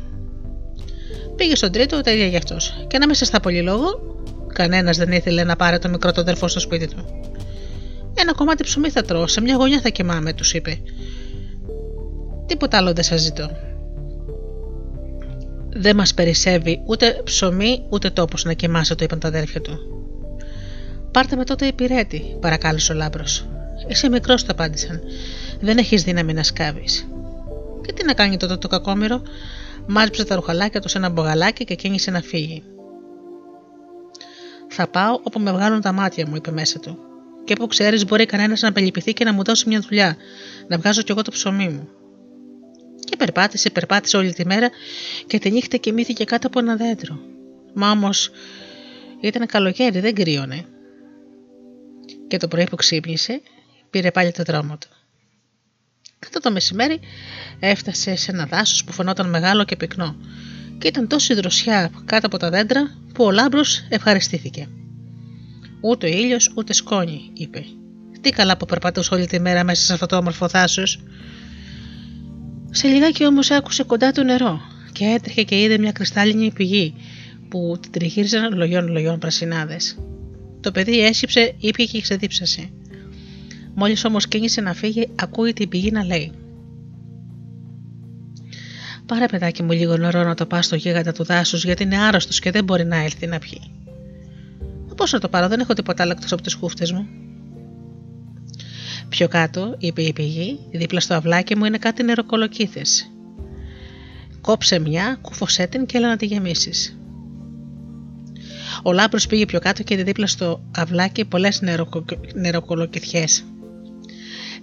[SPEAKER 2] Πήγε στον τρίτο, τα ίδια γι' αυτός. Και να μέσα στα πολύ λόγο, κανένας δεν ήθελε να πάρει το μικρό του αδερφό στο σπίτι του. Ένα κομμάτι ψωμί θα τρώω, σε μια γωνιά θα κοιμάμαι, τους είπε. Τίποτα άλλο δεν σας ζητώ. Δεν μας περισσεύει ούτε ψωμί ούτε τόπος να κοιμάσαι, είπαν τα αδέρφια του. Πάρτε με τότε υπηρέτη, παρακάλεσε ο λάμπρος. Είσαι μικρός, το απάντησαν. Δεν έχεις δύναμη να σκάβεις. Και τι να κάνει τότε το κακόμοιρο, μάζεψε τα ρουχαλάκια του σε ένα μπογαλάκι και κίνησε να φύγει. Θα πάω όπου με βγάλουν τα μάτια μου, είπε μέσα του. Και που ξέρεις, μπορεί κανένας να απελυπηθεί και να μου δώσει μια δουλειά, να βγάζω κι εγώ το ψωμί μου. Και Και περπάτησε, περπάτησε όλη τη μέρα και τη νύχτα κοιμήθηκε κάτω από ένα δέντρο. Μα όμως ήταν καλοκαίρι, δεν κρύωνε. Και το πρωί που ξύπνησε, πήρε πάλι το δρόμο του. Κατά το μεσημέρι έφτασε σε ένα δάσος που φαινόταν μεγάλο και πυκνό και ήταν τόση δροσιά κάτω από τα δέντρα που ο λάμπρος ευχαριστήθηκε. Ούτε ήλιος ούτε σκόνη, είπε. Τι καλά που περπατούσε όλη τη μέρα μέσα σε αυτό το όμορφο δάσος. Σε λιγάκι όμως άκουσε κοντά του νερό και έτρεχε και είδε μια κρυστάλλινη πηγή που την τριγύριζαν λογιών λογιών πρασινάδες. Το παιδί έσκυψε, ήπια και ξεδίψασε. Μόλις όμως κίνησε να φύγει, ακούει την πηγή να λέει: Πάρε παιδάκι μου λίγο νερό να το πας στο γίγαντα του δάσους, γιατί είναι άρρωστος και δεν μπορεί να έλθει να πιει. Πώς να το πάρω, δεν έχω τίποτα άλλο εκτός από τις χούφτες μου. Πιο κάτω, είπε η πηγή, δίπλα στο αυλάκι μου είναι κάτι νεροκολοκύθες. Κόψε μια, κούφωσέ την και έλα να τη γεμίσεις. Ο Λάμπρος πήγε πιο κάτω και είδε δίπλα στο αυλάκι πολλές νεροκο... νεροκολοκυθιές.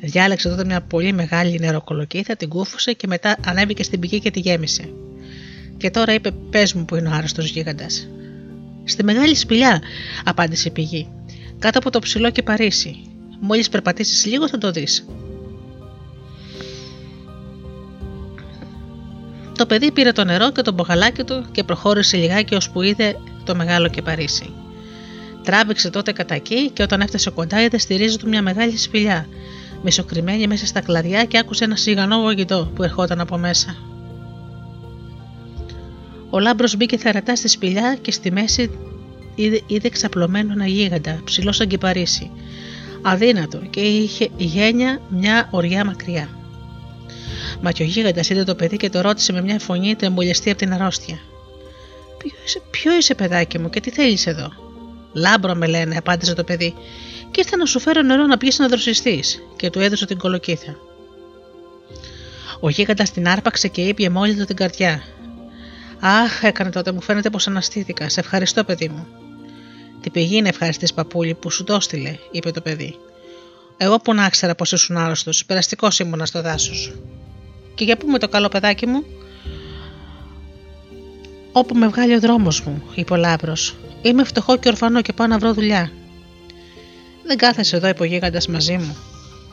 [SPEAKER 2] Διάλεξε τότε μια πολύ μεγάλη νεροκολοκύθα, την κούφωσε και μετά ανέβηκε στην πηγή και τη γέμισε. Και τώρα είπε: Πες μου που είναι ο άρρωστος γίγαντας. Στη μεγάλη σπηλιά, απάντησε η πηγή. Κάτω από το ψηλό και Παρίσι. Μόλις περπατήσεις λίγο θα το δεις. Το παιδί πήρε το νερό και το μπογαλάκι του και προχώρησε λιγάκι ώσπου είδε το μεγάλο και Παρίσι. Τράβηξε τότε κατά εκεί και όταν έφτασε κοντά είδε στη ρίζα του μια μεγάλη σπηλιά, μισοκριμένη μέσα στα κλαδιά και άκουσε ένα σιγανό βογητό που ερχόταν από μέσα. Ο λάμπρος μπήκε θαρατά στη σπηλιά και στη μέση είδε, είδε ξαπλωμένο ένα γίγαντα, ψηλό σαν κυπαρίσι. Αδύνατο και είχε γένια μια οριά μακριά. Μα και ο γίγαντας είδε το παιδί και το ρώτησε με μια φωνή τρεμουλιαστή από την αρρώστια. Ποιο είσαι, ποιο είσαι, παιδάκι μου, και τι θέλεις εδώ; Λάμπρο με λένε, απάντησε το παιδί, και ήρθα να σου φέρω νερό να πιει να δροσιστείς, και του έδωσε την κολοκύθα. Ο γίγαντας την άρπαξε και ήπιε μ' όλη την καρδιά. Αχ, έκανε τότε, μου φαίνεται πως αναστήθηκα. Σε ευχαριστώ, παιδί μου. Την πηγή να ευχαριστείς παππούλη που σου το έστειλε, είπε το παιδί. Εγώ που να ήξερα πως ήσουν άρρωστος, περαστικός ήμουνα στο δάσος. Και για πού με το καλό παιδάκι μου, Όπου με βγάλει ο δρόμος μου, είπε ο Λάμπρος. Είμαι φτωχό και ορφανό και πάω να βρω δουλειά. Δεν κάθεσαι εδώ υπογίγαντα μαζί μου.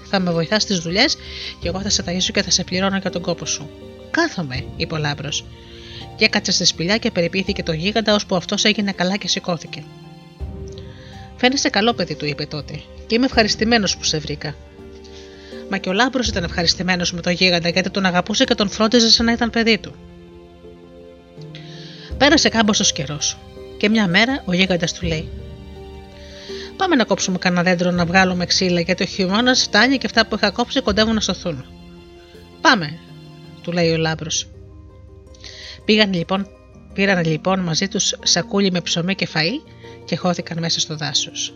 [SPEAKER 2] Θα με βοηθάς στις δουλειές και εγώ θα σε ταγίσω και θα σε πληρώνω για τον κόπο σου. Κάθομαι, είπε ο Λάμπρος και έκατσε στη σπηλιά και περιποιήθηκε το γίγαντα ώσπου αυτός έγινε καλά και σηκώθηκε. Φαίνεσαι καλό παιδί, του είπε τότε, και είμαι ευχαριστημένος που σε βρήκα. Μα και ο Λάμπρος ήταν ευχαριστημένος με το γίγαντα γιατί τον αγαπούσε και τον φρόντιζε σαν να ήταν παιδί του. Πέρασε κάμποσο καιρός, και μια μέρα ο γίγαντας του λέει: Πάμε να κόψουμε κανένα δέντρο να βγάλουμε ξύλα γιατί ο χειμώνας φτάνει και αυτά που είχα κόψει κοντεύουν να σωθούν. Πάμε, του λέει ο Λάμπρος. Πήγαν λοιπόν, πήραν λοιπόν μαζί τους σακούλι με ψωμί και φαΐ και χώθηκαν μέσα στο δάσος.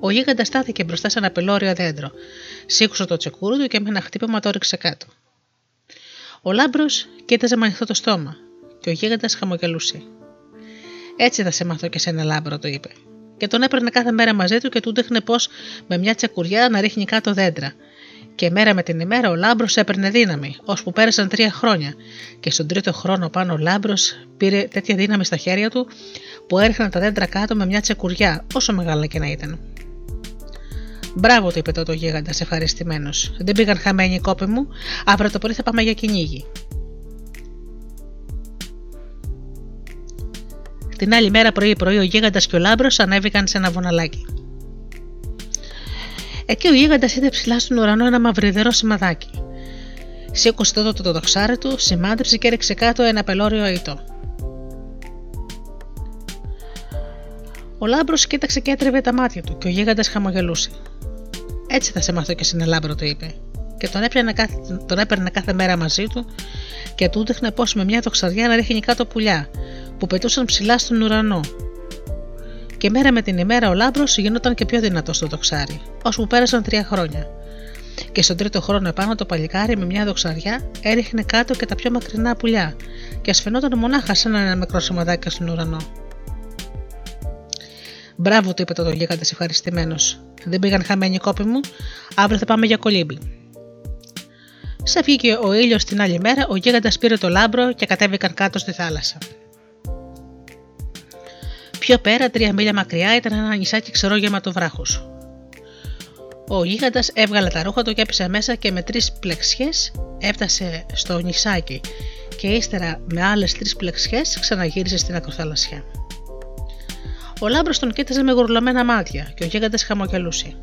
[SPEAKER 2] Ο γίγαντας στάθηκε μπροστά σε ένα πελώριο δέντρο, σήκωσε το τσεκούρι του και με ένα χτύπημα το ρίξε κάτω. Ο λάμπρος κοίταζε με ανοιχτό το στόμα και ο γίγαντας χαμογελούσε. Έτσι θα σε μάθω και σε ένα λάμπρο, το είπε. Και τον έπαιρνε κάθε μέρα μαζί του και του δείχνε πώ με μια τσεκουριά να ρίχνει κάτω δέντρα, και μέρα με την ημέρα ο λάμπρος έπαιρνε δύναμη, ώσπου πέρασαν τρία χρόνια. Και στον τρίτο χρόνο πάνω ο λάμπρος πήρε τέτοια δύναμη στα χέρια του που έριχναν τα δέντρα κάτω με μια τσεκουριά, όσο μεγάλα και να ήταν. Μπράβο, του είπε τότε ο γίγαντας, ευχαριστημένος. Δεν πήγαν χαμένοι οι κόποι μου, αύριο το πρωί θα πάμε για κυνήγι. Την άλλη μέρα πρωί-πρωί ο γίγαντας και ο λάμπρος ανέβηκαν σε ένα βοναλάκι. Εκεί ο γίγαντας είδε ψηλά στον ουρανό ένα μαυριδερό σημαδάκι. Σήκωσε τότε το, το δοξάρι του, σημάδεψε και έριξε κάτω ένα πελώριο αητό. Ο λάμπρος κοίταξε και έτρεβε τα μάτια του και ο γίγαντας χαμογελούσε. Έτσι θα σε μάθω και στην λάμπρο, το είπε. Και τον, έπαιρνε κάθε, τον έπαιρνε κάθε μέρα μαζί του και του έδειχνε πώ με μια δοξαριά να ρίχνει κάτω πουλιά που πετούσαν ψηλά στον ουρανό και μέρα με την ημέρα ο λάμπρος γινόταν και πιο δυνατός στο δοξάρι, ώσπου πέρασαν τρία χρόνια. Και στον τρίτο χρόνο επάνω το παλικάρι με μια δοξαριά έριχνε κάτω και τα πιο μακρινά πουλιά, και ασφαινόταν μονάχα σαν ένα μικρό σημαδάκι στον ουρανό. Μπράβο, του είπε το γίγαντα ευχαριστημένος. Δεν πήγαν χαμένοι κόποι μου, αύριο θα πάμε για κολύμπι. Σαν βγήκε ο ήλιος την άλλη μέρα, ο γίγαντας πήρε το λάμπρο και κατέβηκαν κάτω στη θάλασσα. Πιο πέρα, τρία μίλια μακριά, ήταν ένα νησάκι ξερό γεμάτο βράχου. Ο γίγαντας έβγαλε τα ρούχα του και έπεσε μέσα και με τρεις πλεξιές έφτασε στο νησάκι και ύστερα με άλλες τρεις πλεξιές ξαναγύρισε στην ακροθαλασσιά. Ο λάμπρος τον κοίταζε με γουρλωμένα μάτια και ο γίγαντας χαμογελούσε.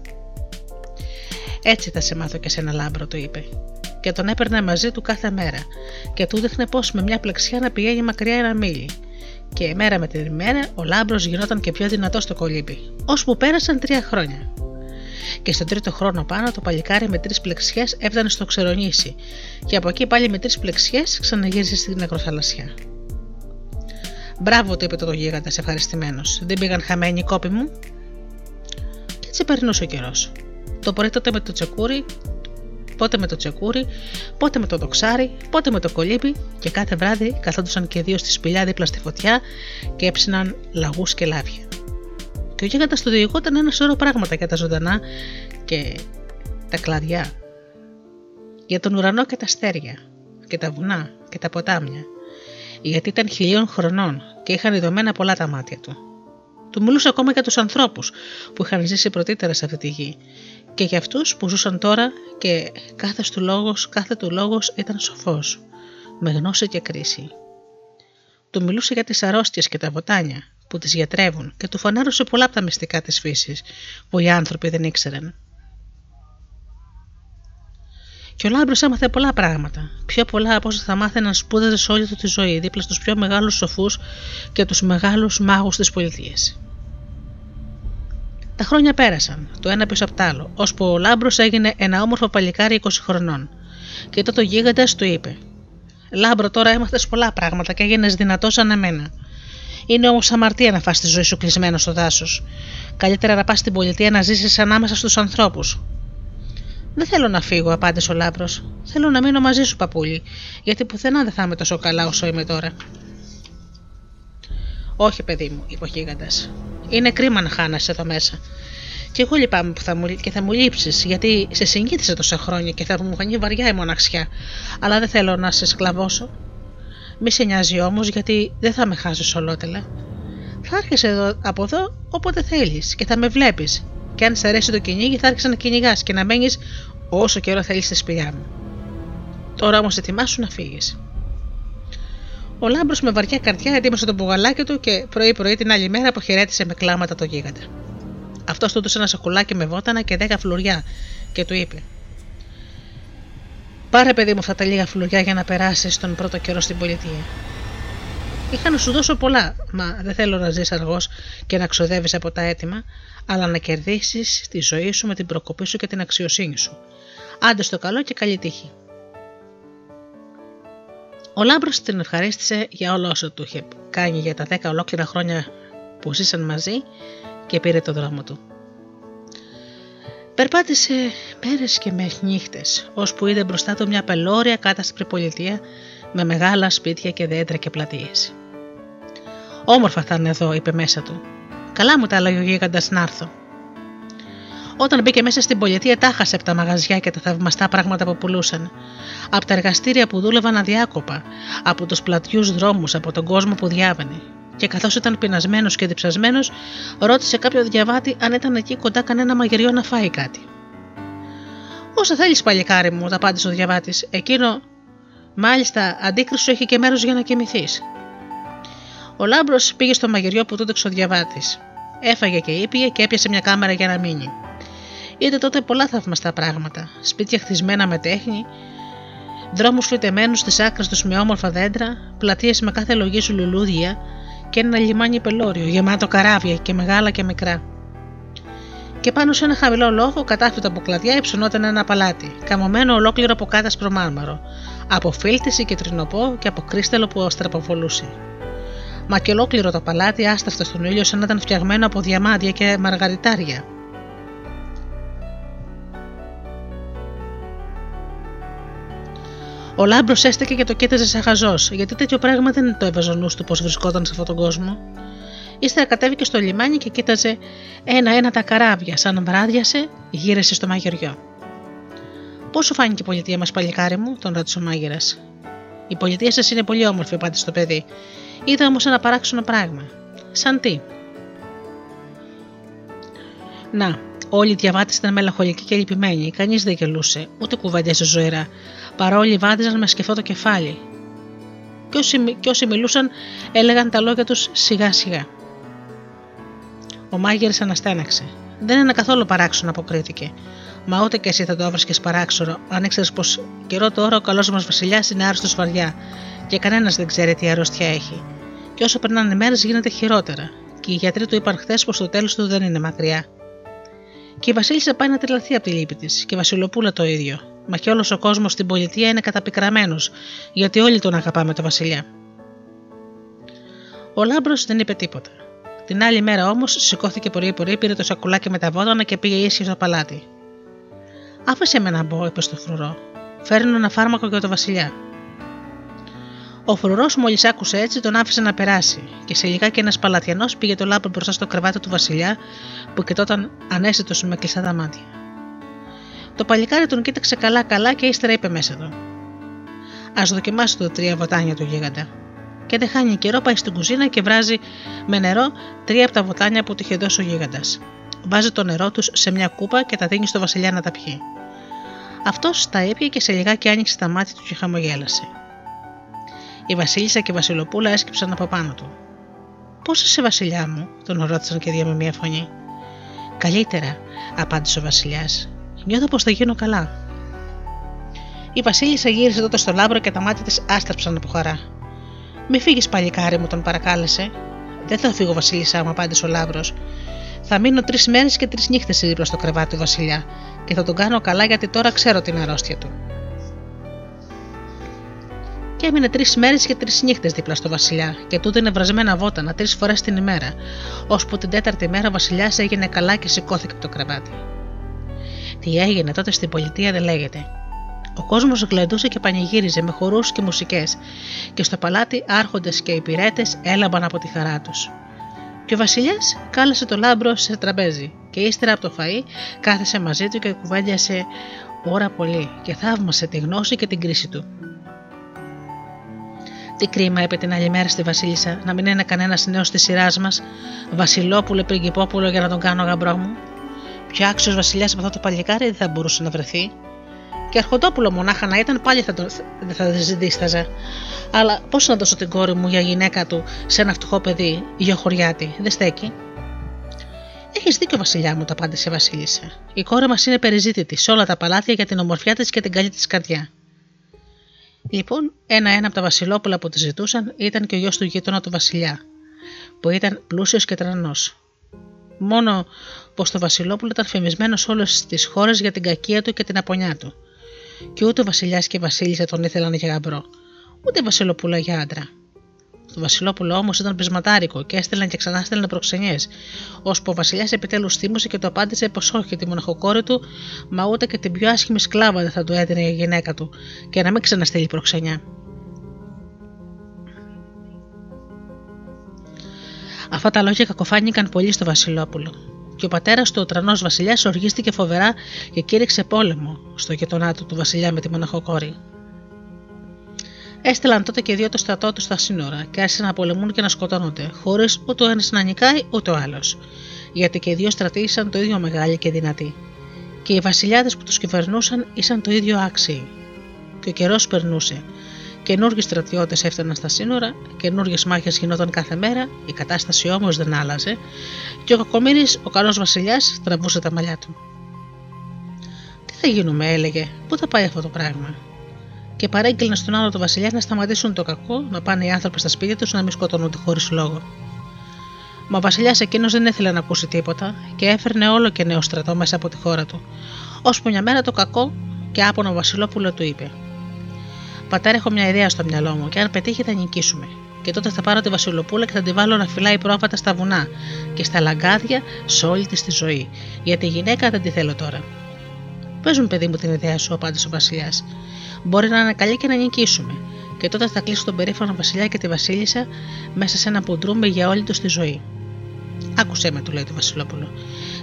[SPEAKER 2] Έτσι θα σε μάθω και σε ένα λάμπρο, του είπε. Και τον έπαιρνε μαζί του κάθε μέρα και του δείχνε πώ με μια πλεξιά να πηγαίνει μακριά ένα μίλι. Και μέρα με την ημέρα ο λάμπρος γινόταν και πιο δυνατός στο κολύμπι, ώσπου πέρασαν τρία χρόνια. Και στον τρίτο χρόνο πάνω το παλικάρι με τρεις πλεξιές έφτανε στο ξερονήσι, και από εκεί πάλι με τρεις πλεξιές ξαναγύρισε στην ακροθαλασσιά. Μπράβο, του είπε το γίγαντας ευχαριστημένος. Δεν πήγαν χαμένοι οι κόποι μου. Και έτσι περνούσε ο καιρός. Το πρωί τότε με το τσεκούρι, πότε με το τσεκούρι, πότε με το δοξάρι, πότε με το κολύμπι και κάθε βράδυ καθόντουσαν και δύο στη σπηλιά δίπλα στη φωτιά και έψιναν λαγούς και λάβια. Και ο γίγαντας του διηγόταν ένα σωρό πράγματα για τα ζωντανά και τα κλαδιά. Για τον ουρανό και τα αστέρια, και τα βουνά και τα ποτάμια. Γιατί ήταν χιλίων χρονών και είχαν ειδωμένα πολλά τα μάτια του. Του μιλούσε ακόμα για τους ανθρώπους που είχαν ζήσει πρωτήτερα σε αυτή τη γη και για αυτούς που ζούσαν τώρα και κάθε του λόγος, κάθε του λόγος ήταν σοφός, με γνώση και κρίση. Του μιλούσε για τις αρρώστιες και τα βοτάνια που τις γιατρεύουν και του φανέρωσε πολλά από τα μυστικά της φύσης που οι άνθρωποι δεν ήξεραν. Και ο Λάμπρος έμαθε πολλά πράγματα, πιο πολλά από όσα θα μάθαιναν σπούδαζες σε όλη του τη ζωή δίπλα στους πιο μεγάλους σοφούς και τους μεγάλους μάγους της πολιτείας. Τα χρόνια πέρασαν, το ένα πίσω από το άλλο, ώσπου ο Λάμπρος έγινε ένα όμορφο παλικάρι 20 χρονών. Και τότε ο γίγαντας του είπε: Λάμπρο, τώρα έμαθες πολλά πράγματα και έγινες δυνατός σαν εμένα. Είναι όμως αμαρτία να φας τη ζωή σου κλεισμένος στο δάσος. Καλύτερα να πας στην πολιτεία να ζήσεις ανάμεσα στους ανθρώπους. Δεν θέλω να φύγω, απάντησε ο Λάμπρος. Θέλω να μείνω μαζί σου, παππούλη, γιατί πουθενά δεν θα είμαι τόσο καλά όσο είμαι τώρα. Όχι, παιδί μου, είπε ο γίγαντας. Είναι κρίμα να χάνεσαι εδώ μέσα. Και εγώ λυπάμαι που θα μου, και θα μου λείψεις, γιατί σε συγκίτησε τόσα χρόνια και θα μου φανεί βαριά η μοναξιά. Αλλά δεν θέλω να σε σκλαβώσω. Μη σε νοιάζει όμως, γιατί δεν θα με χάσεις ολότελα. Θα έρχεσαι εδώ, από εδώ όποτε θέλεις και θα με βλέπεις. Και αν σε αρέσει το κυνήγι, θα άρχισε να κυνηγάς και να μένεις όσο καιρό θέλεις στη σπηλιά μου. Τώρα όμως ετοιμάσου να φύγεις. Ο λάμπρος με βαριά καρδιά ετοίμασε το μπουγαλάκι του και πρωί-πρωί την άλλη μέρα αποχαιρέτησε με κλάματα το γίγαντα. Αυτός του έδωσε ένα σακουλάκι με βότανα και δέκα φλουριά και του είπε: Πάρε παιδί μου αυτά τα λίγα φλουριά για να περάσεις τον πρώτο καιρό στην πολιτεία. Είχα να σου δώσω πολλά, μα δεν θέλω να ζεις αργός και να ξοδεύεις από τα έτοιμα, αλλά να κερδίσεις τη ζωή σου με την προκοπή σου και την αξιοσύνη σου. Άντε στο καλό και καλή τύχη. Ο Λάμπρος τον ευχαρίστησε για όλα όσα του είχε κάνει για τα δέκα ολόκληρα χρόνια που ζήσαν μαζί και πήρε το δρόμο του. Περπάτησε μέρες και μες νύχτες, ώσπου είδε μπροστά του μια πελώρια κάτασπρη πολιτεία με μεγάλα σπίτια και δέντρα και πλατείες. Όμορφα θα είναι εδώ, είπε μέσα του. Καλά μου τα έλεγε ο γίγαντας να έρθω. Όταν μπήκε μέσα στην πολιτεία, τάχασε από τα μαγαζιά και τα θαυμαστά πράγματα που πουλούσαν. Από τα εργαστήρια που δούλευαν αδιάκοπα, από τους πλατιούς δρόμους, από τον κόσμο που διάβαινε. Και καθώς ήταν πεινασμένος και διψασμένος, ρώτησε κάποιο διαβάτη αν ήταν εκεί κοντά κανένα μαγειριό να φάει κάτι. Όσα θέλεις, παλικάρι μου, τα απάντησε ο διαβάτης. Εκείνο, μάλιστα, αντίκρισο έχει και μέρος για να κοιμηθείς. Ο Λάμπρος πήγε στο μαγειριό που του έδειξε ο διαβάτης. Έφαγε και ήπια και έπιασε μια κάμερα για να μείνει. Είδε τότε πολλά θαυμαστά πράγματα. Σπίτια χτισμένα με τέχνη, δρόμους φυτεμένους στις άκρες τους με όμορφα δέντρα, πλατείες με κάθε λογή σου λουλούδια και ένα λιμάνι πελώριο γεμάτο καράβια και μεγάλα και μικρά. Και πάνω σε ένα χαμηλό λόγο, κατάφυτα από κλαδιά, υψωνόταν ένα παλάτι, καμωμένο ολόκληρο από κάτασπρο μάρμαρο, από φίλτιση και τρινοπό και από κρίσταλο που αστραποβολούσε. Μα και ολόκληρο το παλάτι άσταυτο στον ήλιο σαν να ήταν φτιαγμένο από διαμάντια και μαργαριτάρια. Ο Λάμπρος έστεκε και το κοίταζε σαν χαζός, γιατί τέτοιο πράγμα δεν το έβαζε ο νους του πώς βρισκόταν σε αυτόν τον κόσμο. Ύστερα κατέβηκε στο λιμάνι και κοίταζε ένα-ένα τα καράβια, σαν βράδιασε, γύρεσε στο μαγειριό. Πώς σου φάνηκε η πολιτεία μας, παλικάρι μου, τον ρώτησε ο μάγειρας. Η πολιτεία σας είναι πολύ όμορφη, απάντησε το παιδί. Είδα όμως ένα παράξενο πράγμα. Σαν τι; Να, όλοι οι διαβάτε ήταν μελαγχολικοί και λυπημένοι. Κανείς δεν γελούσε, ούτε κουβέντιασε ζωηρά. Παρά όλοι βάδιζαν με σκεφτό το κεφάλι. Και όσοι, και όσοι μιλούσαν έλεγαν τα λόγια τους σιγά σιγά. Ο μάγειρα αναστέναξε. Δεν είναι καθόλου παράξενο, αποκρίθηκε. Μα ούτε και εσύ θα το έβρισκες παράξενο, αν ήξερες πως καιρό τώρα ο καλός μας Βασιλιάς είναι άρρωστος βαριά και κανένας δεν ξέρει τι αρρώστια έχει. Και όσο περνάνε οι μέρες γίνεται χειρότερα. Και οι γιατροί του είπαν χθες πως το τέλος του δεν είναι μακριά. Και η Βασίλισσα πάει να τρελαθεί από τη λύπη της, και η Βασιλοπούλα το ίδιο. Μα και όλος ο κόσμος στην πολιτεία είναι καταπικραμένος, γιατί όλοι τον αγαπάμε το Βασιλιά. Ο Λάμπρος δεν είπε τίποτα. Την άλλη μέρα όμως σηκώθηκε πρωί-πρωί, πήρε το σακουλάκι με τα βόδανα και πήγε ίσια στο παλάτι. Άφησε με να μπω, είπε στο φρουρό. Φέρνω ένα φάρμακο για το Βασιλιά. Ο φρουρός μόλις άκουσε έτσι τον άφησε να περάσει και σε λιγάκι ένας παλατιανός πήγε το λάμπρο μπροστά στο κρεβάτι του Βασιλιά που κοιτόταν ανέστητος με κλειστά τα μάτια. Το παλικάρι τον κοίταξε καλά-καλά και ύστερα είπε μέσα του. Α δοκιμάσει το τρία βοτάνια του γίγαντα. Και δεν χάνει καιρό, πάει στην κουζίνα και βράζει με νερό τρία από τα βοτάνια που του είχε δώσει ο γίγαντας. Βάζει το νερό τους σε μια κούπα και τα δίνει στο Βασιλιά να τα πιει. Αυτός τα έπιε και σε λιγάκι άνοιξε τα μάτια του και χαμογέλασε. Η Βασίλισσα και η Βασιλοπούλα έσκυψαν από πάνω του. Πώς είσαι, Βασιλιά μου, τον ρώτησαν και δύο με μία φωνή. Καλύτερα, απάντησε ο Βασιλιάς. Νιώθω πως θα γίνω καλά. Η Βασίλισσα γύρισε τότε στο λάμπρο και τα μάτια της άστραψαν από χαρά. Μη φύγεις, παλικάρι μου, τον παρακάλεσε. Δεν θα φύγω, Βασίλισσά μου, απάντησε ο λάμπρος. Θα μείνω τρεις μέρες και τρεις νύχτες δίπλα στο κρεβάτι του Βασιλιά και θα τον κάνω καλά γιατί τώρα ξέρω την αρρώστια του. Και έμεινε τρεις μέρες και τρεις νύχτες δίπλα στο Βασιλιά και τούτο είναι βρασμένα βότανα τρεις φορές την ημέρα, ώσπου την τέταρτη μέρα ο Βασιλιάς έγινε καλά και σηκώθηκε από το κρεβάτι. Τι έγινε τότε στην πολιτεία δεν λέγεται. Ο κόσμος γλεντούσε και πανηγύριζε με χορούς και μουσικές, και στο παλάτι άρχοντες και υπηρέτες έλαμπαν από τη χαρά τους. Και ο Βασιλιάς κάλεσε το λάμπρο σε τραπέζι και ύστερα από το φαΐ κάθεσε μαζί του και κουβέντιασε ώρα πολύ και θαύμασε τη γνώση και την κρίση του. Τι κρίμα, είπε την άλλη μέρα στη Βασίλισσα, να μην είναι κανένας νέος της σειράς μας, Βασιλόπουλο, Πριγκυπόπουλο για να τον κάνω γαμπρό μου. Πιο άξιος βασιλιάς από αυτό το παλικάρι δεν θα μπορούσε να βρεθεί. Και Αρχοντόπουλο μονάχα να ήταν πάλι θα το, δεν θα ζητήσταζε. Αλλά πώς να δώσω την κόρη μου για γυναίκα του σε ένα φτωχό παιδί, χωριάτη, δεν στέκει. Έχεις δίκιο, Βασιλιά μου, το απάντησε η Βασίλισσα. Η κόρη μας είναι περιζήτητη σε όλα τα παλάτια για την ομορφιά της και την καλή της καρδιά. Λοιπόν, ένα-ένα από τα Βασιλόπουλα που τη ζητούσαν ήταν και ο γιος του γείτονα του Βασιλιά, που ήταν πλούσιος και τρανός. Μόνο πως το Βασιλόπουλο ήταν φημισμένος σε όλες τις χώρες για την κακία του και την απονιά του. Και ούτε ο Βασιλιάς και η Βασίλισσα τον ήθελαν για γαμπρό, ούτε Βασιλοπούλα για άντρα. Το Βασιλόπουλο όμως ήταν πεισματάρικο και έστελναν και ξανά έστελναν προξενιές, ώσπου ο Βασιλιάς επιτέλους θύμωσε και το απάντησε πως όχι τη μοναχοκόρη του, μα ούτε και την πιο άσχημη σκλάβα δεν θα του έδινε η γυναίκα του, και να μην ξαναστείλει προξενιά. Αυτά τα λόγια κακοφάνηκαν πολύ στο Βασιλόπουλο. Και ο πατέρας του, ο τρανός Βασιλιάς, οργίστηκε φοβερά και κήρυξε πόλεμο στο γειτονά του του Βασιλιά με τη μοναχοκόρη. Έστελαν τότε και δύο το στρατό τους στα σύνορα και άρχισαν να πολεμούν και να σκοτώνονται, χωρίς ούτε ο ένας να νικάει ούτε ο άλλος. Γιατί και οι δύο στρατοί το ίδιο μεγάλοι και δυνατοί. Και οι βασιλιάδες που τους κυβερνούσαν ήσαν το ίδιο άξιοι. Και ο καιρός περνούσε. Καινούργιοι στρατιώτες έφταναν στα σύνορα, καινούργιες μάχες γινόταν κάθε μέρα, η κατάσταση όμως δεν άλλαζε, και ο Κακομήρη, ο καλός βασιλιάς, τραβούσε τα μαλλιά του. Τι θα γίνουμε, έλεγε, πού θα πάει αυτό το πράγμα και παρέγγειλε στον άλλο του Βασιλιάς να σταματήσουν το κακό, να πάνε οι άνθρωποι στα σπίτια τους να μην σκοτώνονται χωρίς λόγο. Μα ο Βασιλιάς εκείνος δεν ήθελε να ακούσει τίποτα και έφερνε όλο και νέο στρατό μέσα από τη χώρα του, ώσπου μια μέρα το κακό και άπονο Βασιλόπουλο του είπε: Πατέρα, έχω μια ιδέα στο μυαλό μου και αν πετύχει θα νικήσουμε. Και τότε θα πάρω τη Βασιλοπούλα και θα τη βάλω να φυλάει πρόβατα στα βουνά και στα λαγκάδια σε όλη της τη ζωή. Γιατί η γυναίκα δεν τη θέλω τώρα. Παίζουν, παιδί μου, την ιδέα σου, απάντησε ο Βασιλιάς μπορεί να είναι καλή και να νικήσουμε. Και τότε θα κλείσω τον περήφανο Βασιλιά και τη Βασίλισσα μέσα σε ένα που ντρούμε για όλη τους τη ζωή. Άκουσέ με, του λέει το Βασιλόπουλο.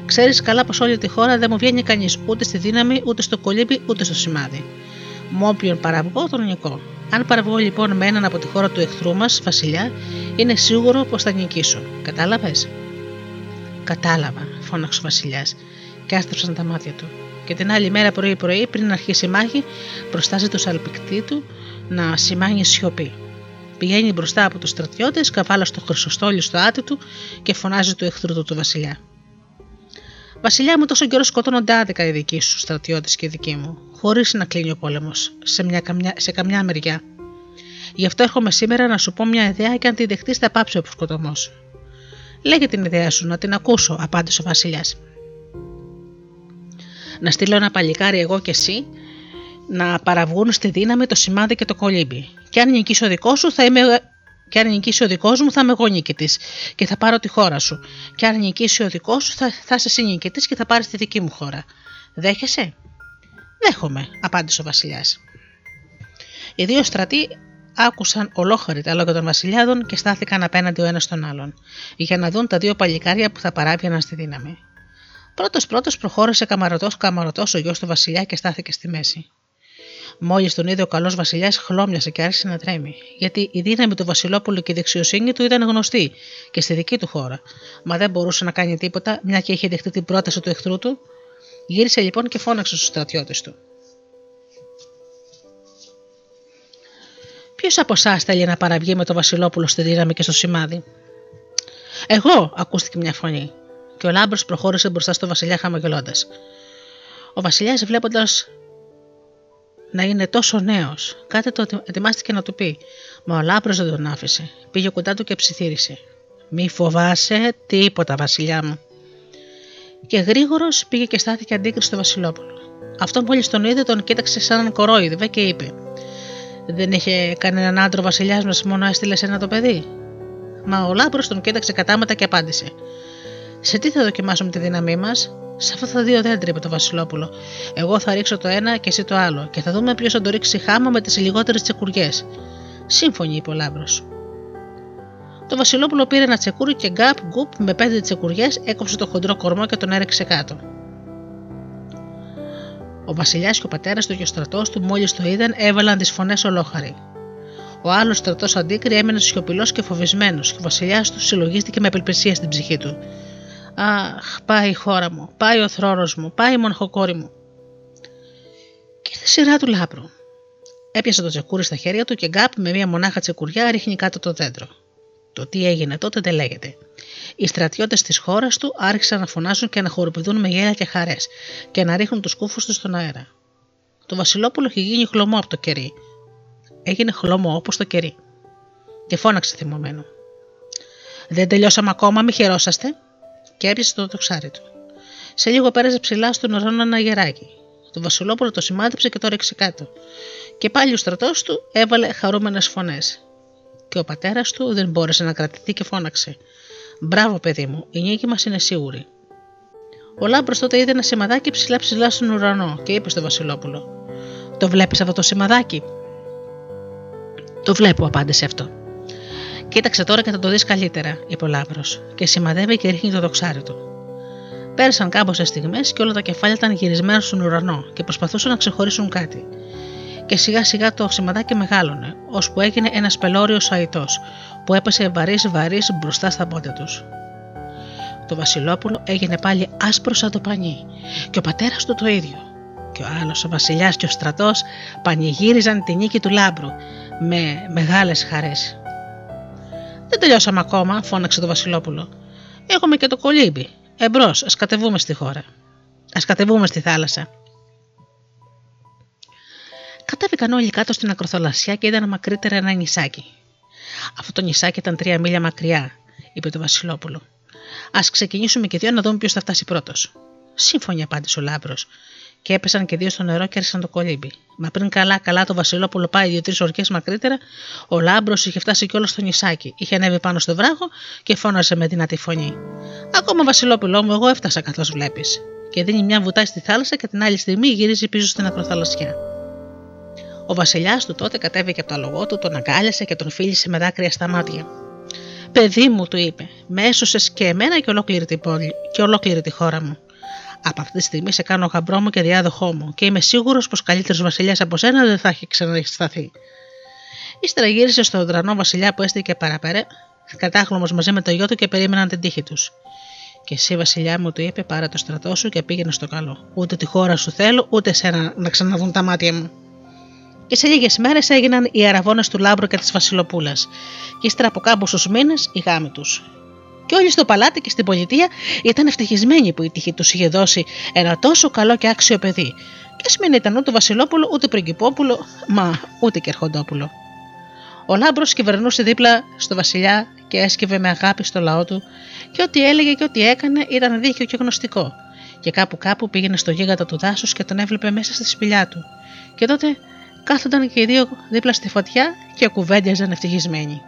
[SPEAKER 2] Ξέρεις καλά πως όλη τη χώρα δεν μου βγαίνει κανείς ούτε στη δύναμη, ούτε στο κολύμπι, ούτε στο σημάδι. Μ' όποιον παραβγώ, τον νικώ. Αν παραβγώ λοιπόν με έναν από τη χώρα του εχθρού μας, Βασιλιά, είναι σίγουρο πως θα νικήσω. Κατάλαβες; Κατάλαβα, φώναξε ο Βασιλιάς και άστρεψαν τα μάτια του. Και την άλλη μέρα πρωί-πρωί, πριν αρχίσει η μάχη, προστάζει το σαλπικτή του να σημάνει σιωπή. Πηγαίνει μπροστά από τους στρατιώτες, καβάλα στο χρυσοστόλι στο άτι του και φωνάζει του εχθρού του, του Βασιλιά. Βασιλιά μου, τόσο καιρό σκοτώνονται άδικα οι δικοί σου στρατιώτες και οι δικοί μου, χωρίς να κλείνει ο πόλεμος σε, μια, καμιά, σε καμιά μεριά. Γι' αυτό έρχομαι σήμερα να σου πω μια ιδέα και αν τη δεχτείς θα πάψει ο σκοτωμός. Λέγε την ιδέα σου, να την ακούσω, απάντησε ο Βασιλιάς. Να στείλω ένα παλικάρι εγώ και εσύ να παραβγούν στη δύναμη το σημάδι και το κολύμπι. Και αν νικήσει ο δικός σου, θα είμαι. Και αν νικήσει ο δικός μου, θα είμαι εγώ νικητής και θα πάρω τη χώρα σου. Και αν νικήσει ο δικός σου, θα, θα είσαι εσύ νικητής και θα πάρεις τη δική μου χώρα. Δέχεσαι; Δέχομαι, απάντησε ο Βασιλιάς. Οι δύο στρατοί άκουσαν ολόχαρη τα λόγια των Βασιλιάδων και στάθηκαν απέναντι ο ένας τον άλλον, για να δουν τα δύο παλικάρια που θα παράβιαναν στη δύναμη. Πρώτος πρώτος προχώρησε καμαρωτός καμαρωτός ο γιος του Βασιλιά και στάθηκε στη μέση. Μόλις τον είδε ο καλός Βασιλιάς, χλώμιασε και άρχισε να τρέμει, γιατί η δύναμη του Βασιλόπουλου και η δεξιοσύνη του ήταν γνωστή και στη δική του χώρα. Μα δεν μπορούσε να κάνει τίποτα, μια και είχε δεχτεί την πρόταση του εχθρού του. Γύρισε λοιπόν και φώναξε στους στρατιώτες του. Ποιος από εσάς θέλει να παραβγεί με το Βασιλόπουλο στη δύναμη και στο σημάδι; Εγώ, ακούστηκε μια φωνή, και ο Λάμπρος προχώρησε μπροστά στο Βασιλιά χαμογελώντας. Ο Βασιλιάς, βλέποντας να είναι τόσο νέος. Κάτι το ετοιμάστηκε να του πει, μα ο Λάμπρος δεν τον άφησε. Πήγε κοντά του και ψιθύρισε. Μη φοβάσαι τίποτα, Βασιλιά μου. Και γρήγορος πήγε και στάθηκε αντίκρυ στο Βασιλόπουλο. Αυτό μόλις τον είδε, τον κοίταξε σαν να κορόιδευε και είπε: Δεν είχε κανέναν άντρα ο Βασιλιάς μας, μόνο έστειλε εσένα το παιδί. Μα ο Λάμπρος τον κοίταξε κατάματα και απάντησε: Σε τι θα δοκιμάσουμε τη δύναμή μας, σε αυτά τα δύο δέντρα, είπε το Βασιλόπουλο. Εγώ θα ρίξω το ένα και εσύ το άλλο, και θα δούμε ποιος θα το ρίξει χάμω με τις λιγότερες τσεκουριές. Σύμφωνοι, είπε ο Λάμπρος. Το Βασιλόπουλο πήρε ένα τσεκούρι και γκάπ γκουπ με πέντε τσεκουριές έκοψε το χοντρό κορμό και τον έριξε κάτω. Ο Βασιλιάς και ο πατέρας του και ο στρατός του, μόλις το είδαν, έβαλαν τις φωνές ολόχαροι. Ο άλλος στρατός αντίκρι έμενε σιωπηλός και φοβισμένος, και ο Βασιλιάς του συλλογίστηκε με απελπισία στην ψυχή του. Αχ, πάει η χώρα μου, πάει ο θρόνος μου, πάει η μοναχοκόρη μου. Και ήρθε σειρά του λάπρου. Έπιασε το τσεκούρι στα χέρια του και γκάπ με μία μονάχα τσεκουριά ρίχνει κάτω το δέντρο. Το τι έγινε τότε δεν λέγεται. Οι στρατιώτες της χώρας του άρχισαν να φωνάζουν και να χοροπηδούν με γέλια και χαρές και να ρίχνουν τους κούφου τους στον αέρα. Το Βασιλόπουλο είχε γίνει χλωμό από το κερί. Έγινε χλωμό όπως το κερί. Και φώναξε θυμωμένο. Δεν τελειώσαμε ακόμα, μη χαιρόσαστε και έπιασε το τοξάρι του. Σε λίγο πέρασε ψηλά στον ουρανό ένα γεράκι. Το Βασιλόπουλο το σημάδεψε και το 'ριξε κάτω. Και πάλι ο στρατός του έβαλε χαρούμενες φωνές. Και ο πατέρας του δεν μπόρεσε να κρατηθεί και φώναξε. Μπράβο, παιδί μου, η νίκη μας είναι σίγουρη. Ο Λάμπρος τότε είδε ένα σημαδάκι ψηλά ψηλά στον ουρανό και είπε στο Βασιλόπουλο: Το βλέπεις αυτό το σημαδάκι; Το βλέπω, απάντησε αυτό. Κοίταξε τώρα και θα το δεις καλύτερα, είπε ο Λάμπρος, και σημαδεύει και ρίχνει το δοξάρι του. Πέρασαν κάμποσε στιγμές και όλα τα κεφάλια ήταν γυρισμένα στον ουρανό και προσπαθούσαν να ξεχωρίσουν κάτι. Και σιγά σιγά το σημαδάκι μεγάλωνε, ώσπου έγινε ένας πελώριος αϊτό, που έπεσε βαρύς βαρύς μπροστά στα πόδια τους. Το Βασιλόπουλο έγινε πάλι άσπρο σαν το πανί, και ο πατέρας του το ίδιο. Και ο άλλος, ο Βασιλιάς και ο στρατός πανηγύριζαν τη νίκη του λάμπρου με μεγάλες χαρές. Δεν τελειώσαμε ακόμα, φώναξε το Βασιλόπουλο. Έχουμε και το κολύμπι. Εμπρός, ας κατεβούμε στη χώρα. Α κατεβούμε στη θάλασσα. Κατέβηκαν όλοι κάτω στην ακροθαλασσιά και είδαν μακρύτερα ένα νησάκι. Αυτό το νησάκι ήταν τρία μίλια μακριά, είπε το Βασιλόπουλο. Α ξεκινήσουμε και δύο να δούμε ποιος θα φτάσει πρώτος. Σύμφωνη, απάντησε ο Λάμπρος και έπεσαν και δύο στο νερό και έρθαν το κολύμπι. Μα πριν καλά-καλά το Βασιλόπουλο πάει δύο-τρεις ορκές μακρύτερα, ο Λάμπρος είχε φτάσει κιόλας στο νησάκι. Είχε ανέβει πάνω στο βράχο και φώναζε με δυνατή φωνή. Ακόμα Βασιλόπουλό μου, εγώ έφτασα καθώς βλέπεις. Και δίνει μια βουτά στη θάλασσα και την άλλη στιγμή γυρίζει πίσω στην ακροθαλασσιά. Ο βασιλιάς του τότε κατέβηκε από το αλογό του, τον αγκάλιασε και τον φίλησε με δάκρυα στα μάτια.
[SPEAKER 3] Παιδί μου, του είπε, με έσωσες και εμένα και ολόκληρη την πόλη και ολόκληρη τη χώρα μου. Από αυτή τη στιγμή σε κάνω γαμπρό μου και διάδοχό μου και είμαι σίγουρος πως καλύτερος βασιλιάς από σένα δεν θα έχει ξανασταθεί. Ύστερα γύρισε στον δρανό βασιλιά που έστηκε παραπέρα, κατάχλωμο μαζί με το γιο του και περίμεναν την τύχη τους. Και εσύ, Βασιλιά μου, του είπε: Πάρε το στρατό σου και πήγαινε στο καλό. Ούτε τη χώρα σου θέλω, ούτε σένα να ξαναδούν τα μάτια μου. Και σε λίγες μέρες έγιναν οι αραβώνες του Λάμπρου και της Βασιλοπούλας, και ύστερα από κάμποσου μήνες οι γάμοι τους. Και όλοι στο παλάτι και στην πολιτεία ήταν ευτυχισμένοι που η τύχη τους είχε δώσει ένα τόσο καλό και άξιο παιδί. Και ας μην ήταν ούτε Βασιλόπουλο, ούτε Πριγκυπόπουλο, μα ούτε και Ερχοντόπουλο. Ο Λάμπρος κυβερνούσε δίπλα στο Βασιλιά και έσκυβε με αγάπη στο λαό του, και ό,τι έλεγε και ό,τι έκανε ήταν δίκαιο και γνωστικό. Και κάπου κάπου πήγαινε στο γίγαντα του δάσους και τον έβλεπε μέσα στη σπηλιά του. Και τότε κάθονταν και οι δύο δίπλα στη φωτιά και κουβέντιαζαν ευτυχισμένοι.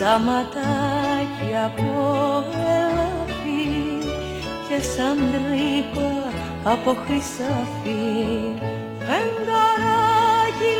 [SPEAKER 3] σαν ματάκι από ελάφι και σαν τρύπα από χρυσαφί φεγγαράκι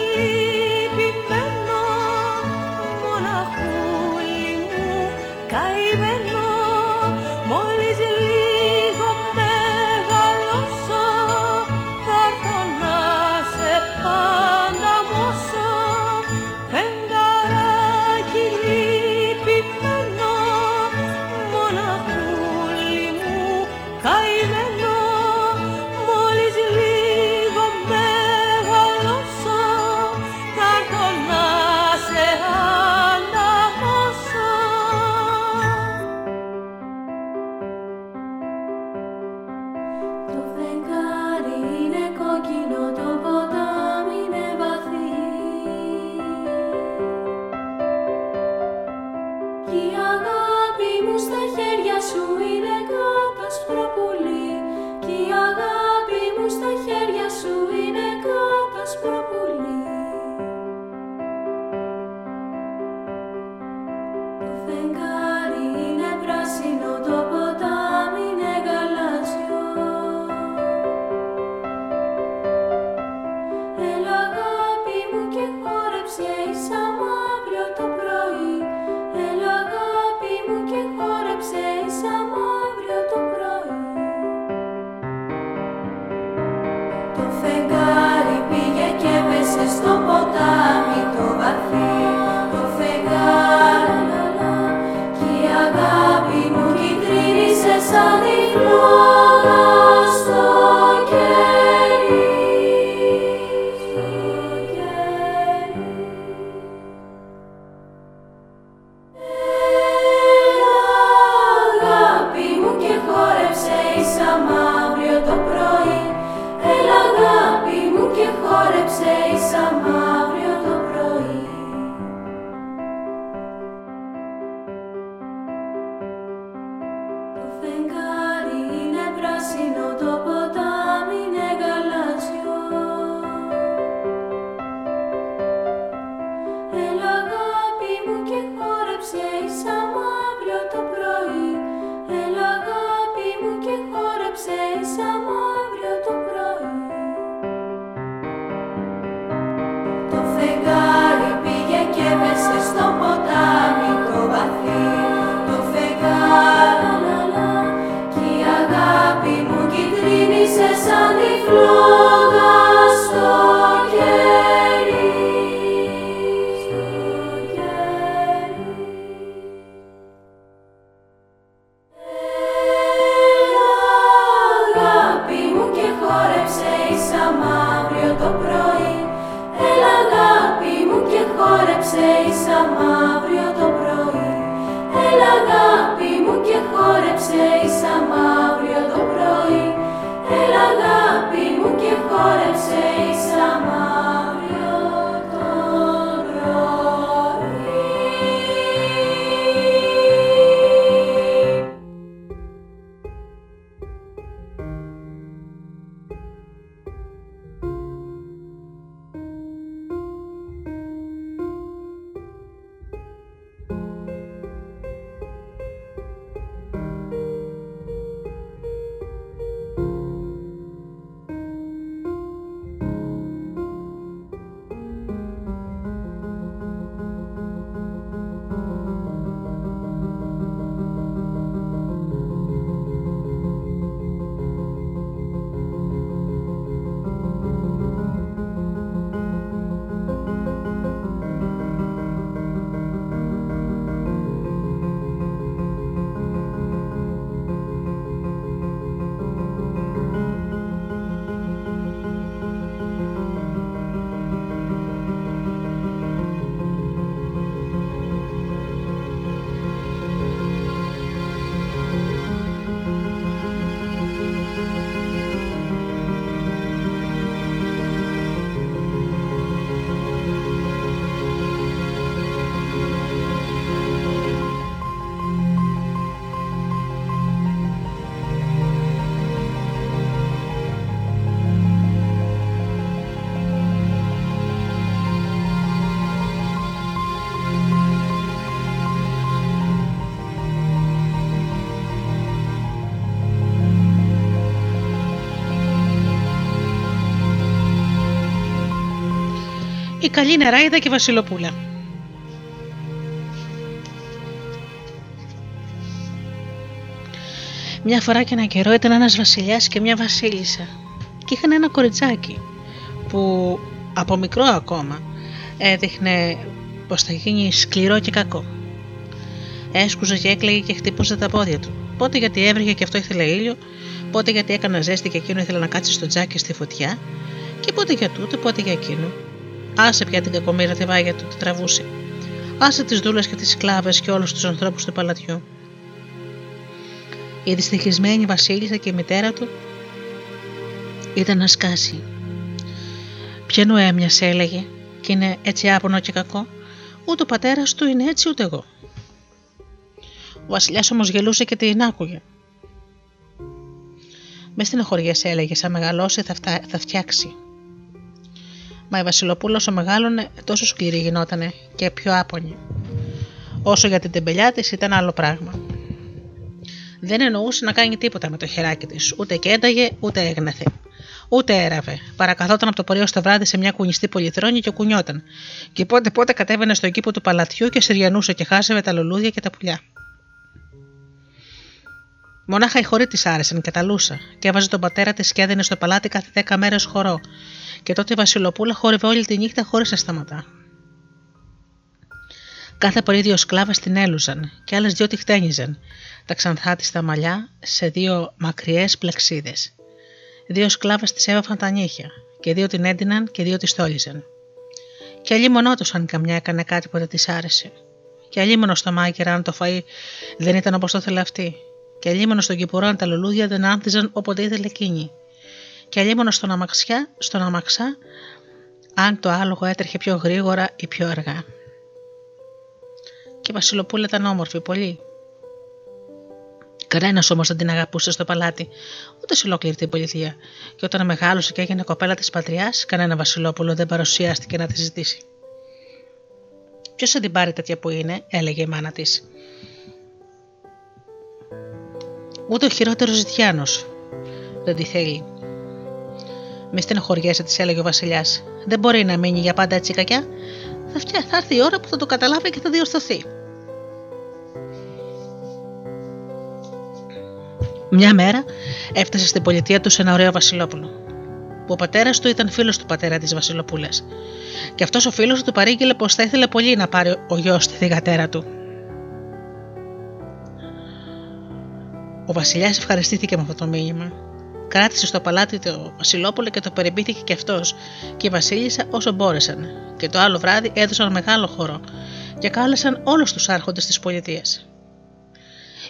[SPEAKER 2] καλή νεράιδα και βασιλοπούλα. Μια φορά και ένα καιρό ήταν ένας βασιλιάς και μια βασίλισσα και είχαν ένα κοριτσάκι που από μικρό ακόμα έδειχνε πως θα γίνει σκληρό και κακό. Έσκουζε και έκλαιγε και χτύπωσε τα πόδια του. Πότε γιατί έβριγε και αυτό ήθελε ήλιο, πότε γιατί έκανα ζέστη και εκείνο ήθελε να κάτσει στο τζάκι στη φωτιά, και πότε για τούτο, πότε για εκείνο. Άσε πια την κακομήρα τη βάγια του, τη τραβούσε. Άσε τις δούλες και τις σκλάβες και όλους τους ανθρώπους του παλατιού. Η δυστυχισμένη βασίλισσα και η μητέρα του ήταν να σκάσει. Ποιανού έμοιασε, έλεγε, και είναι έτσι άπονο και κακό. Ούτε ο πατέρας του είναι έτσι, ούτε εγώ. Ο Βασιλιάς όμως γελούσε και την άκουγε. Μες στενοχωριέσαι, έλεγε, σαν μεγαλώσει θα, θα φτιάξει. Μα η Βασιλοπούλα όσο μεγάλωνε, τόσο σκληρή γινότανε και πιο άπονη. Όσο για την τεμπελιά της ήταν άλλο πράγμα. Δεν εννοούσε να κάνει τίποτα με το χεράκι της, ούτε κένταγε, ούτε έγνεθε. Ούτε έραβε. Παρακαθόταν από το πορείο στο βράδυ σε μια κουνιστή πολυθρόνη και κουνιόταν. Και πότε πότε κατέβαινε στον κήπο του παλατιού και συριανούσε και χάσευε τα λουλούδια και τα πουλιά. Μονάχα οι χωρί της άρεσαν και τα λούσα, και έβαζε τον πατέρα της και έδαινε στο παλάτι κάθε δέκα μέρες χορό, και τότε η Βασιλοπούλα χόρευε όλη τη νύχτα χωρίς να σταματά. Κάθε πρωί δύο σκλάβες την έλουζαν και άλλες δυο τη χτένιζαν, τα ξανθά της τα μαλλιά σε δύο μακριές πλεξίδες. Δύο σκλάβες της έβαφαν τα νύχια, και δύο την έντυναν και δύο τη στόλιζαν. Και αλλή μονότουσαν καμιά έκανε κάτι που δεν της άρεσε. Και αλλή μόνο στο μάγειρα αν το φαΐ δεν ήταν όπως το θέλει αυτή, και αλλήμωνο στον κυπουρό αν τα λουλούδια δεν άνθιζαν όποτε ήθελε εκείνη. Και αλλήμωνο στον αμαξιά, στον αμαξά, αν το άλογο έτρεχε πιο γρήγορα ή πιο αργά. Και η Βασιλοπούλα ήταν όμορφη πολύ. Κανένας όμως δεν την αγαπούσε στο παλάτι, ούτε σε ολόκληρη την πολιτεία. Και όταν μεγάλωσε και έγινε κοπέλα της πατριάς, κανένα Βασιλόπουλο δεν παρουσιάστηκε να τη ζητήσει. Ποιος θα την πάρει τέτοια που είναι, έλεγε η μάνα της. Ούτε ο χειρότερος ζητιάνος δεν τη θέλει. Μη στενοχωριέσαι, της έλεγε ο Βασιλιάς. Δεν μπορεί να μείνει για πάντα έτσι κακιά. Θα, φτιά, θα έρθει η ώρα που θα το καταλάβει και θα διορθωθεί. Μια μέρα έφτασε στην πολιτεία του σε ένα ωραίο Βασιλόπουλο. Που ο πατέρας του ήταν φίλος του πατέρα της Βασιλοπούλας. Και αυτός ο φίλος του παρήγγειλε πως θα ήθελε πολύ να πάρει ο γιος τη θηγατέρα του. Ο Βασιλιάς ευχαριστήθηκε με αυτό το μήνυμα. Κράτησε στο παλάτι το Βασιλόπουλο και το περιπήθηκε και αυτός και η Βασίλισσα όσο μπόρεσαν. Και το άλλο βράδυ έδωσαν μεγάλο χώρο και κάλεσαν όλους τους άρχοντες της πολιτείας.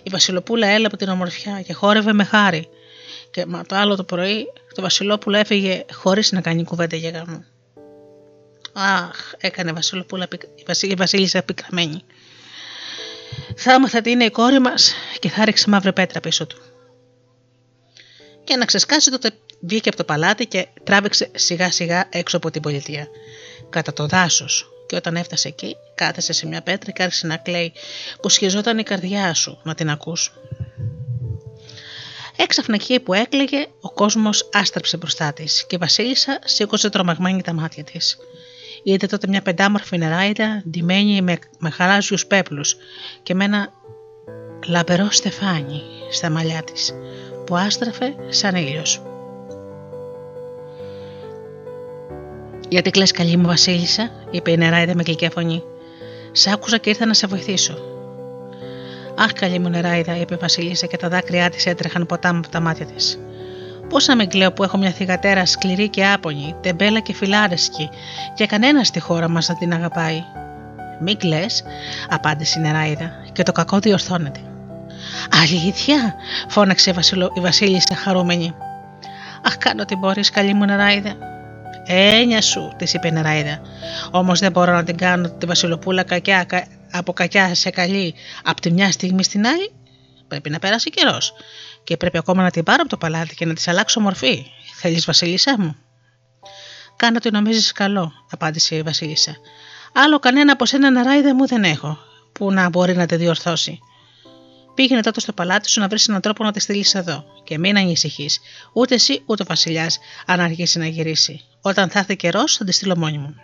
[SPEAKER 2] Η Βασιλοπούλα έλαβε την ομορφιά και χόρευε με χάρη. Και μα το άλλο το πρωί το Βασιλόπουλο έφυγε χωρίς να κάνει κουβέντα για γάμο. Αχ, έκανε Βασιλοπούλα, η Βασίλισσα πικραμένη. Θα έμαθα τι είναι η κόρη μας και θα ρίξει μαύρη πέτρα πίσω του. Και να ξεσκάσει τότε βγήκε από το παλάτι και τράβηξε σιγά σιγά έξω από την πολιτεία, κατά το δάσος. Και όταν έφτασε εκεί, κάθεσε σε μια πέτρα και άρχισε να κλαίει που σχιζόταν η καρδιά σου να την ακούς. Έξαφνα εκεί που έκλαιγε, ο κόσμος άστραψε μπροστά της και η Βασίλισσα σήκωσε τρομαγμένη τα μάτια της. Είδε τότε μια πεντάμορφη νεράιδα ντυμένη με, με χαράζιους πέπλους και με ένα λαμπερό στεφάνι στα μαλλιά της που άστραφε σαν ήλιος. «Γιατί κλαις καλή μου βασίλισσα» είπε η νεράιδα με γλυκιά φωνή. «Σ' άκουσα και ήρθα να σε βοηθήσω». «Αχ καλή μου νεράιδα» είπε η βασίλισσα και τα δάκρυά της έτρεχαν ποτάμι από τα μάτια της. Πώς να με κλαίω που έχω μια θηγατέρα σκληρή και άπονη, τεμπέλα και φιλάρεσκη, και κανένας στη χώρα μας να την αγαπάει. Μην κλε, απάντησε η νεράιδα, και το κακό διορθώνεται. Αλήθεια, φώναξε η Βασίλισσα χαρούμενη. Αχ, κάνω τι μπορείς, καλή μου νεράιδα. Ένια σου, της είπε η νεράιδα. Όμως δεν μπορώ να την κάνω τη Βασιλοπούλα κακιά, από κακιά σε καλή από τη μια στιγμή στην άλλη. Πρέπει να περάσει καιρός και πρέπει ακόμα να την πάρω από το παλάτι και να της αλλάξω μορφή. Θέλεις, Βασίλισσα μου; Κάνω τι νομίζεις καλό, απάντησε η Βασίλισσα. Άλλο κανένα από σένα ναράιδε μου δεν έχω, που να μπορεί να τη διορθώσει. Πήγαινε τότε στο παλάτι σου να βρεις έναν τρόπο να τη στείλεις εδώ και μην ανησυχείς, ούτε εσύ ούτε ο Βασιλιάς, αν αργήσει να γυρίσει. Όταν θα έρθει καιρός, θα τη στείλω μόνη μου.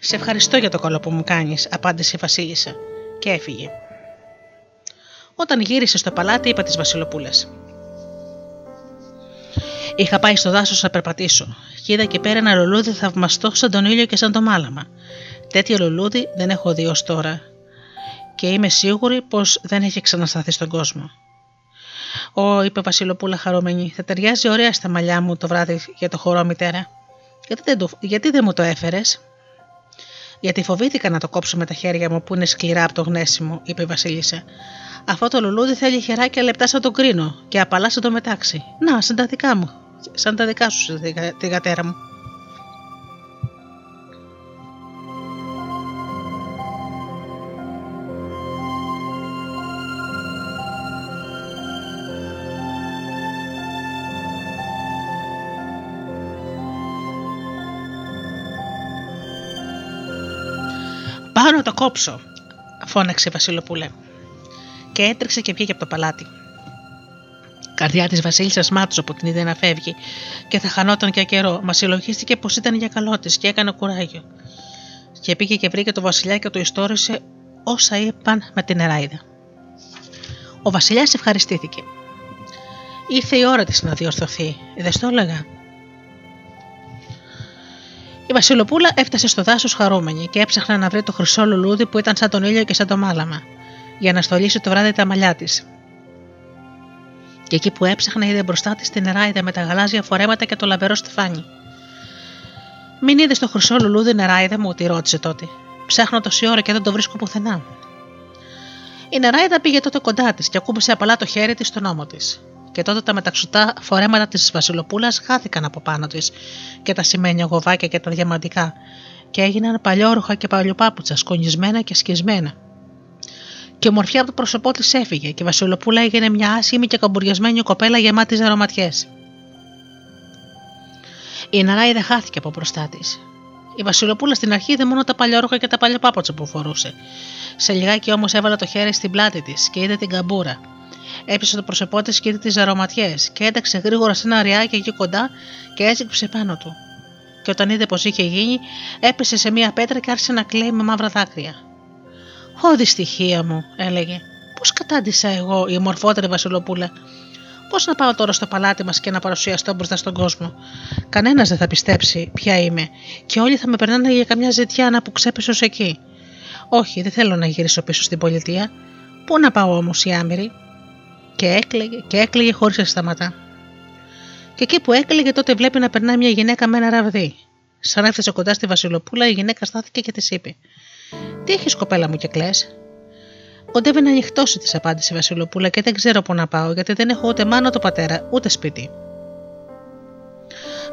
[SPEAKER 2] Σε ευχαριστώ για το καλό που μου κάνεις, απάντησε η Βασίλισσα και έφυγε. Όταν γύρισε στο παλάτι, είπα της Βασιλοπούλας. Είχα πάει στο δάσος να περπατήσω και είδα και πέρα ένα λουλούδι θαυμαστό σαν τον ήλιο και σαν το μάλαμα. Τέτοιο λουλούδι δεν έχω δει ως τώρα και είμαι σίγουρη πως δεν έχει ξανασταθεί στον κόσμο. Ω, είπε Βασιλοπούλα χαρούμενη, θα ταιριάζει ωραία στα μαλλιά μου το βράδυ για το χορό, μητέρα. Γιατί δεν, το, γιατί δεν μου το έφερες, Γιατί φοβήθηκα να το κόψω με τα χέρια μου που είναι σκληρά από το γνέσιμο, είπε η Βασίλισσα. Αυτό το λουλούδι θέλει χεράκια λεπτά σαν το κρίνο και απαλά σαν το μετάξι. Να, σαν τα δικά μου. Σαν τα δικά σου, τη γατέρα μου. Πάω να το κόψω, φώναξε η Βασιλοπούλα. Και έτρεξε και βγήκε από το παλάτι. Καρδιά της Βασίλισσας μάτωσε από την ιδέα να φεύγει και θα χανόταν για καιρό, μας συλλογίστηκε πως ήταν για καλό της και έκανε κουράγιο. Και πήγε και βρήκε το Βασιλιά και το ιστόρισε όσα είπαν με την Εράιδα. Ο Βασιλιάς ευχαριστήθηκε. Ήρθε η ώρα της να διορθωθεί, δεν το έλεγα. Η Βασιλοπούλα έφτασε στο δάσος χαρούμενη και έψαχνε να βρει το χρυσό λουλούδι που ήταν σαν τον ήλιο και σαν το μάλαμα, για να στολίσει το βράδυ τα μαλλιά της. Και εκεί που έψαχνε είδε μπροστά της την νεράιδα με τα γαλάζια φορέματα και το λαβερό στεφάνι. Μην είδες το χρυσό λουλούδι, νεράιδα μου, τη ρώτησε τότε. Ψάχνω τόση ώρα και δεν το βρίσκω πουθενά. Η νεράιδα πήγε τότε κοντά της και ακούμπησε απαλά το χέρι της στον ώμο της και τότε τα μεταξωτά φορέματα της Βασιλοπούλας χάθηκαν από πάνω της και τα σημαίνια γοβάκια και τα διαμαντικά και έγιναν παλιόρουχα και παλιοπάπουτσα, σκονισμένα και σκισμένα. Και η μορφιά από το πρόσωπό της έφυγε και η Βασιλοπούλα έγινε μια άσχημη και καμπουριασμένη κοπέλα γεμάτη ζαρωματιέ. Η Ναράιδα χάθηκε από μπροστά της. Η Βασιλοπούλα στην αρχή είδε μόνο τα παλιόρουχα και τα παλιοπάποτσα που φορούσε. Σε λιγάκι όμως έβαλε το χέρι στην πλάτη της και είδε την καμπούρα Έπιασε το πρόσωπό της και είδε τις αρωματιές και ένταξε γρήγορα σε ένα αριάκι εκεί κοντά και έζυξε πάνω του. Και όταν είδε πως είχε γίνει, έπεσε σε μία πέτρα και άρχισε να κλαίει με μαύρα δάκρυα. Ω δυστυχία μου, έλεγε. Πώς κατάντησα εγώ, η ομορφότερη Βασιλοπούλα. Πώς να πάω τώρα στο παλάτι μας και να παρουσιαστώ μπροστά στον κόσμο. Κανένας δεν θα πιστέψει ποια είμαι, και όλοι θα με περνάνε για καμιά ζητιάνα που ξέπεσε ως εκεί. Όχι, δεν θέλω να γυρίσω πίσω στην πολιτεία. Πού να πάω όμως η άμυρη, και έκλαιγε και έκλαιγε χωρίς να σταματά. Και εκεί που έκλαιγε, τότε βλέπει να περνάει μια γυναίκα με ένα ραβδί. Σαν έφτασε κοντά στη Βασιλοπούλα, η γυναίκα στάθηκε και της είπε: Τι έχεις κοπέλα μου και κλε. Κοντεύει να ανοιχτώσει, της απάντησε η Βασιλοπούλα, και δεν ξέρω πού να πάω, γιατί δεν έχω ούτε μάνα ούτε πατέρα, ούτε σπίτι.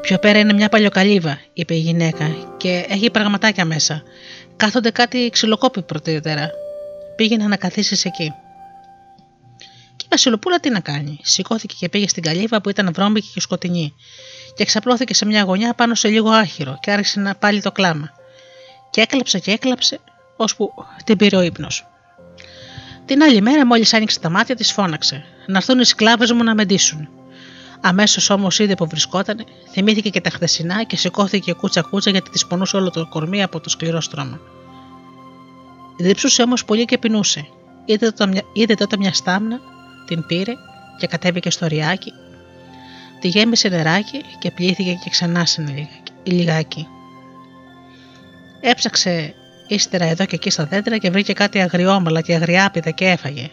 [SPEAKER 2] Πιο πέρα είναι μια παλιοκαλύβα, είπε η γυναίκα, και έχει πραγματάκια μέσα. Κάθονται κάτι ξυλοκόπη πρωτήτερα. Πήγαινε να καθίσεις εκεί. Βασιλοπούλα τι να κάνει. Σηκώθηκε και πήγε στην καλύβα που ήταν βρώμικη και σκοτεινή, και ξαπλώθηκε σε μια γωνιά πάνω σε λίγο άχυρο και άρχισε να πάλι το κλάμα. Και έκλαψε και έκλαψε, ώσπου την πήρε ο ύπνος. Την άλλη μέρα, μόλις άνοιξε τα μάτια, της φώναξε: Να έρθουν οι σκλάβες μου να με ντύσουν. Αμέσως όμως είδε που βρισκόταν, θυμήθηκε και τα χθεσινά και σηκώθηκε κούτσα-κούτσα γιατί της πονούσε όλο το κορμί από το σκληρό στρώμα. Δίψουσε όμως πολύ και πεινούσε. Είδε τότε, είδε τότε μια στάμνα την πήρε και κατέβηκε στο ριάκι. Τη γέμισε νεράκι και πλήθηκε και ξανά σε λιγάκι. Έψαξε ύστερα εδώ και εκεί στα δέντρα και βρήκε κάτι αγριόμαλα και αγριάπιδα και έφαγε.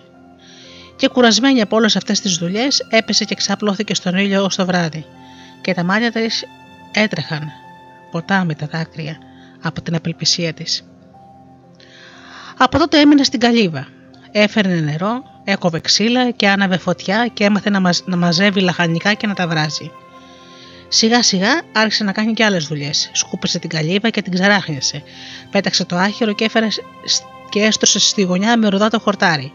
[SPEAKER 2] Και κουρασμένη από όλες αυτές τις δουλειές, έπεσε και ξαπλώθηκε στον ήλιο ως το βράδυ. Και τα μάτια της έτρεχαν ποτάμι τα δάκρυα από την απελπισία της. Από τότε έμεινε στην καλύβα. Έφερνε νερό, έκοβε ξύλα και άναβε φωτιά και έμαθε να, να μαζεύει λαχανικά και να τα βράζει. Σιγά σιγά άρχισε να κάνει και άλλες δουλειές. Σκούπισε την καλύβα και την ξαράχνιασε. Πέταξε το άχυρο και έφερε και έστρωσε στη γωνιά με ροδά το χορτάρι.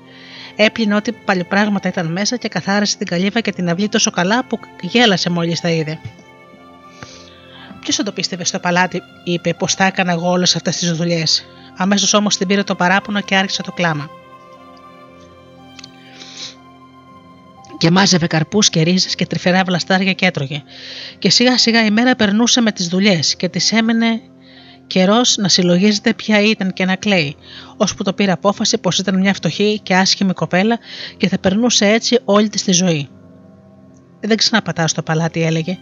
[SPEAKER 2] Έπλυνε ό,τι παλιοπράγματα ήταν μέσα και καθάρισε την καλύβα και την αυλή τόσο καλά που γέλασε μόλις τα είδε. Ποιος θα το πίστευε στο παλάτι, είπε, πως τα έκανα εγώ όλες αυτές τις δουλειές. Αμέσως όμως την πήρε το παράπονο και άρχισε το κλάμα. Και μάζευε καρπούς και ρίζες και τρυφερά βλαστάρια και έτρωγε. Και σιγά σιγά η μέρα περνούσε με τις δουλειές και τη έμενε Καιρός να συλλογίζεται ποια ήταν και να κλαίει, ώσπου το πήρε απόφαση πως ήταν μια φτωχή και άσχημη κοπέλα και θα περνούσε έτσι όλη της τη ζωή. Δεν ξαναπατάω στο παλάτι, έλεγε,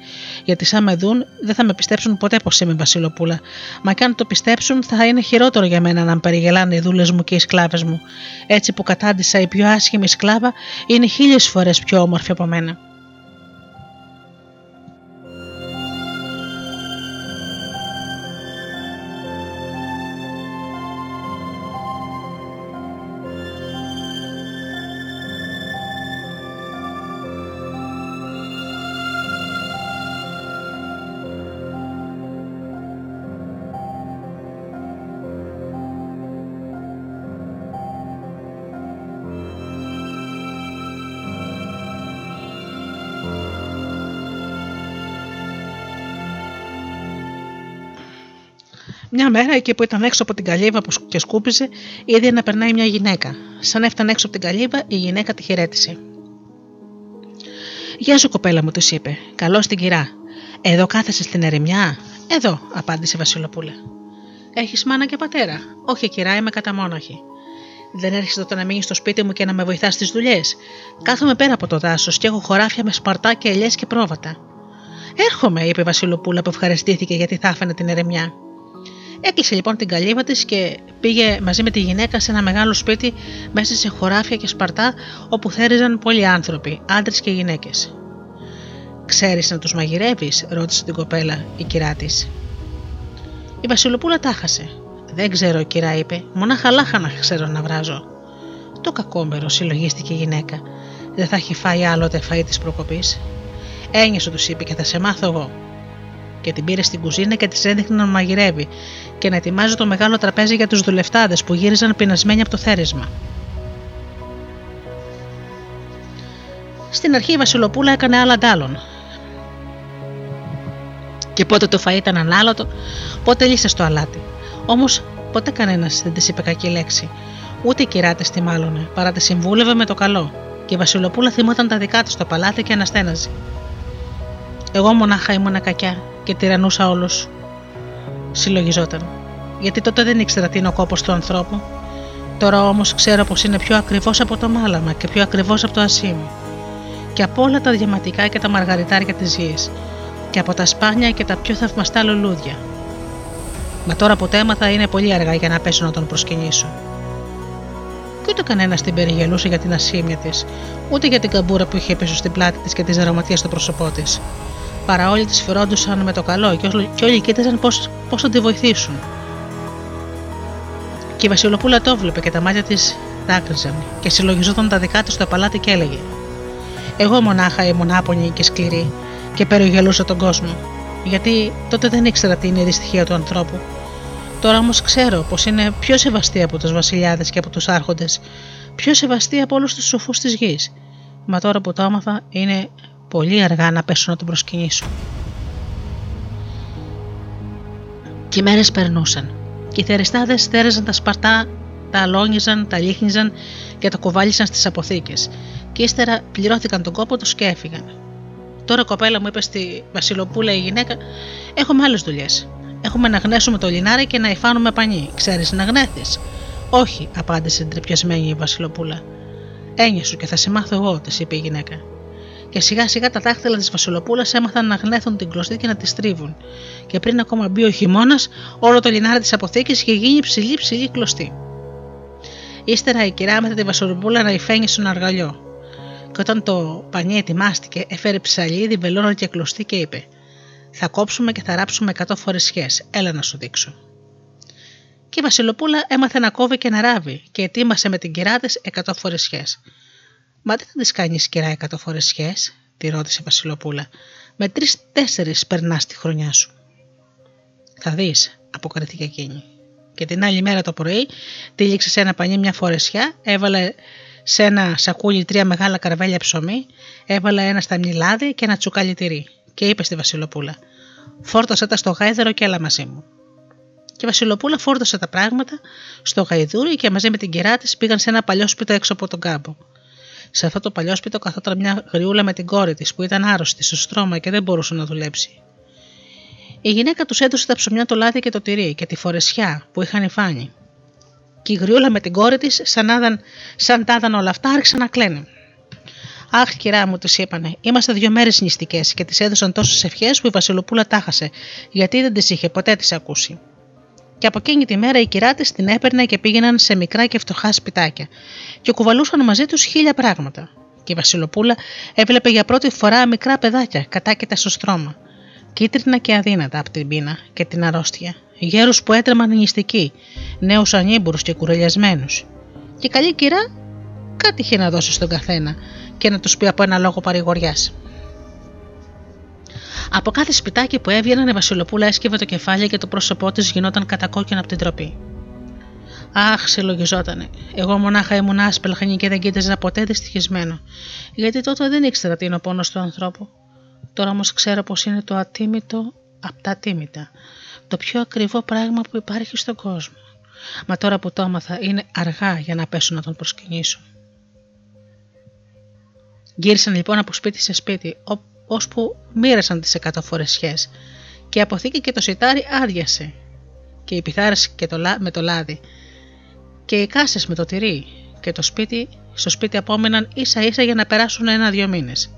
[SPEAKER 2] γιατί σαν με δουν δεν θα με πιστέψουν ποτέ πως είμαι Βασιλοπούλα. Μα και αν το πιστέψουν, θα είναι χειρότερο για μένα να με περιγελάνε οι δούλες μου και οι σκλάβες μου. Έτσι που κατάντησα η πιο άσχημη σκλάβα είναι χίλιες φορές πιο όμορφη από μένα. Μια μέρα, εκεί που ήταν έξω από την καλύβα που και σκούπιζε, είδε να περνάει μια γυναίκα. Σαν έφτανε έξω από την καλύβα, η γυναίκα τη χαιρέτησε. Γεια σου, κοπέλα μου, της είπε. Καλώ την κυρά. Εδώ κάθεσαι στην ερημιά; Εδώ, απάντησε η Βασιλοπούλα. Έχεις μάνα και πατέρα; Όχι, κυρά, είμαι καταμόναχη. Δεν έρχεσαι τότε να μείνεις στο σπίτι μου και να με βοηθάς στις δουλειές; Κάθομαι πέρα από το δάσος και έχω χωράφια με σπαρτά και ελιές και πρόβατα. Έρχομαι, είπε η Βασιλοπούλα που ευχαριστήθηκε γιατί θα άφηνε την ερεμιά. Έκλεισε λοιπόν την καλύβα της και πήγε μαζί με τη γυναίκα σε ένα μεγάλο σπίτι μέσα σε χωράφια και σπαρτά όπου θέριζαν πολλοί άνθρωποι, άντρες και γυναίκες. Ξέρεις να τους μαγειρεύεις, ρώτησε την κοπέλα η κυρά της. Η Βασιλοπούλα τάχασε. Δεν ξέρω, κυρά, είπε, μονάχα λάχανα ξέρω να βράζω. Το κακόμερο, συλλογίστηκε η γυναίκα. Δεν θα έχει φάει άλλοτε φαΐ της προκοπής. Ένιωσε, τους είπε, και θα σε μάθω εγώ και την πήρε στην κουζίνα και της έδειχνε να μαγειρεύει και να ετοιμάζει το μεγάλο τραπέζι για τους δουλευτάδες που γύριζαν πεινασμένοι από το θέρισμα. Στην αρχή η Βασιλοπούλα έκανε άλλα αντάλλων. Και πότε το φαΐ ήταν ανάλωτο, πότε λύσε στο αλάτι. Όμως ποτέ κανένας δεν της είπε κακή λέξη. Ούτε οι κυράτε της μάλωνε, παρά τη συμβούλευε με το καλό. Και η Βασιλοπούλα θυμόταν τα δικά της στο παλάτι και αναστέναζε. Εγώ μονάχα ήμουνα κακιά και τυραννούσα όλους. Συλλογιζόταν. Γιατί τότε δεν ήξερα τι είναι ο κόπος του ανθρώπου. Τώρα όμως ξέρω πως είναι πιο ακριβώς από το μάλαμα και πιο ακριβώς από το ασίμι. Και από όλα τα διαματικά και τα μαργαριτάρια της γης. Και από τα σπάνια και τα πιο θαυμαστά λουλούδια. Μα τώρα που έμαθα είναι πολύ αργά για να πέσω να τον προσκυνήσω. Και ούτε κανένας την περιγελούσε για την ασήμια της, ούτε για την καμπούρα που είχε πίσω στην πλάτη της και τις αρωματίε στο πρόσωπό της παρά όλοι τη φρόντουσαν με το καλό και όλοι κοίταζαν πώ θα τη βοηθήσουν. Και η Βασιλοπούλα το έβλεπε και τα μάτια της δάκρυζαν και συλλογιζόταν τα δικά της στο παλάτι και έλεγε: Εγώ μονάχα ήμουν άπονη και σκληρή και περιγελούσα τον κόσμο, γιατί τότε δεν ήξερα τι είναι η δυστυχία του ανθρώπου. Τώρα όμως ξέρω πως είναι πιο σεβαστή από τους βασιλιάδες και από τους άρχοντες, πιο σεβαστή από όλους τους σοφούς της γης. Μα τώρα που το άμαθα είναι πολύ αργά να πέσω να τον προσκυνήσω. Και οι μέρες περνούσαν. Και οι θεριστάδες θέρεζαν τα σπαρτά, τα αλόνιζαν, τα λίχνιζαν και τα κουβάλισαν στις αποθήκες. Και ύστερα πληρώθηκαν τον κόπο τους και έφυγαν. Τώρα κοπέλα μου είπες στη Βασιλοπούλα η γυναίκα: Έχουμε άλλες δουλειές. Έχουμε να γνέσουμε το λινάρι και να υφάνουμε πανί. Ξέρεις να γνέθεις. Όχι, απάντησε τρεπιασμένη η Βασιλοπούλα. Έννοια σου και θα σε μάθω εγώ, της είπε η γυναίκα και σιγά σιγά τα δάχτυλα της Βασιλοπούλας έμαθαν να γνέθουν την κλωστή και να τη στρίβουν. Και πριν ακόμα μπει ο χειμώνας, όλο το λινάρι της αποθήκης είχε γίνει ψηλή ψηλή κλωστή. Ύστερα η κυρά μετά τη Βασιλοπούλα να υφαίνει στον αργαλιό. Και όταν το πανί ετοιμάστηκε, έφερε ψαλίδι, βελόνα και κλωστή και είπε: Θα κόψουμε και θα ράψουμε 100 φορές σχέ. Έλα να σου δείξω. Και η Βασιλοπούλα έμαθε να κόβει και να ράβει και ετοίμασε με την κυρά της 100 φορές σχέ. Μα τι θα τη κάνει κυρά εκατό φορές σχές, τη ρώτησε η Βασιλοπούλα. Με τρει-τέσσερι περνάς τη χρονιά σου. Θα δεις, αποκρίθηκε εκείνη. Και την άλλη μέρα το πρωί τύλιξε σε ένα πανί μια φορεσιά, έβαλε σε ένα σακούλι τρία μεγάλα καρβέλια ψωμί, έβαλε ένα σταμνιλάδι και ένα τσουκάλι τυρί. Και είπε στη Βασιλοπούλα: Φόρτωσε τα στο γάιδερο και έλα μαζί μου. Και η Βασιλοπούλα φόρτωσε τα πράγματα στο γαϊδούρι και μαζί με την κυρά της πήγαν σε ένα παλιό σπίτι έξω από τον κάμπο. Σε αυτό το παλιό σπίτι καθόταν μια γριούλα με την κόρη της που ήταν άρρωστη στο στρώμα και δεν μπορούσε να δουλέψει. Η γυναίκα τους έδωσε τα ψωμιά το λάδι και το τυρί και τη φορεσιά που είχαν φάνει. Και η γριούλα με την κόρη της, σαν, σαν τάδαν όλα αυτά, άρχισαν να κλαίνουν. Αχ, κυρά μου, της είπανε, είμαστε δύο μέρες νηστικές και της έδωσαν τόσες ευχές που η Βασιλοπούλα τάχασε, γιατί δεν τις είχε ποτέ τη ακούσει. Και από εκείνη τη μέρα η κυρά της την έπαιρνε και πήγαιναν σε μικρά και φτωχά σπιτάκια και κουβαλούσαν μαζί τους χίλια πράγματα. Και η Βασιλοπούλα έβλεπε για πρώτη φορά μικρά παιδάκια κατάκητα στο στρώμα, κίτρινα και αδύνατα από την πείνα και την αρρώστια, γέρους που έτρεμαν νηστικοί, νέους ανήμπουρους και κουρελιασμένους. Και η καλή κυρά κάτι είχε να δώσει στον καθένα και να τους πει από ένα λόγο παρηγοριάς. Από κάθε σπιτάκι που έβγαιναν, η Βασιλοπούλα έσκυβε το κεφάλι και το πρόσωπό της γινόταν κατακόκκινο από την τροπή. Αχ, συλλογιζότανε. Εγώ μονάχα ήμουν άσπελχανη και δεν κοίταζα ποτέ δυστυχισμένο, γιατί τότε δεν ήξερα τι είναι ο πόνος του ανθρώπου. Τώρα όμως ξέρω πως είναι το ατίμητο από τα ατίμητα, το πιο ακριβό πράγμα που υπάρχει στον κόσμο. Μα τώρα που το έμαθα είναι αργά για να πέσω να τον προσκυνήσω. Γύρισαν λοιπόν από σπίτι σε σπίτι, ώσπου μοίρασαν τις εκατό φορεσιές και η αποθήκη και το σιτάρι άδειασε και οι πιθάρες και το, με το λάδι και οι κάσες με το τυρί και το σπίτι, στο σπίτι απόμεναν ίσα ίσα για να περάσουν ένα-δυο μήνες.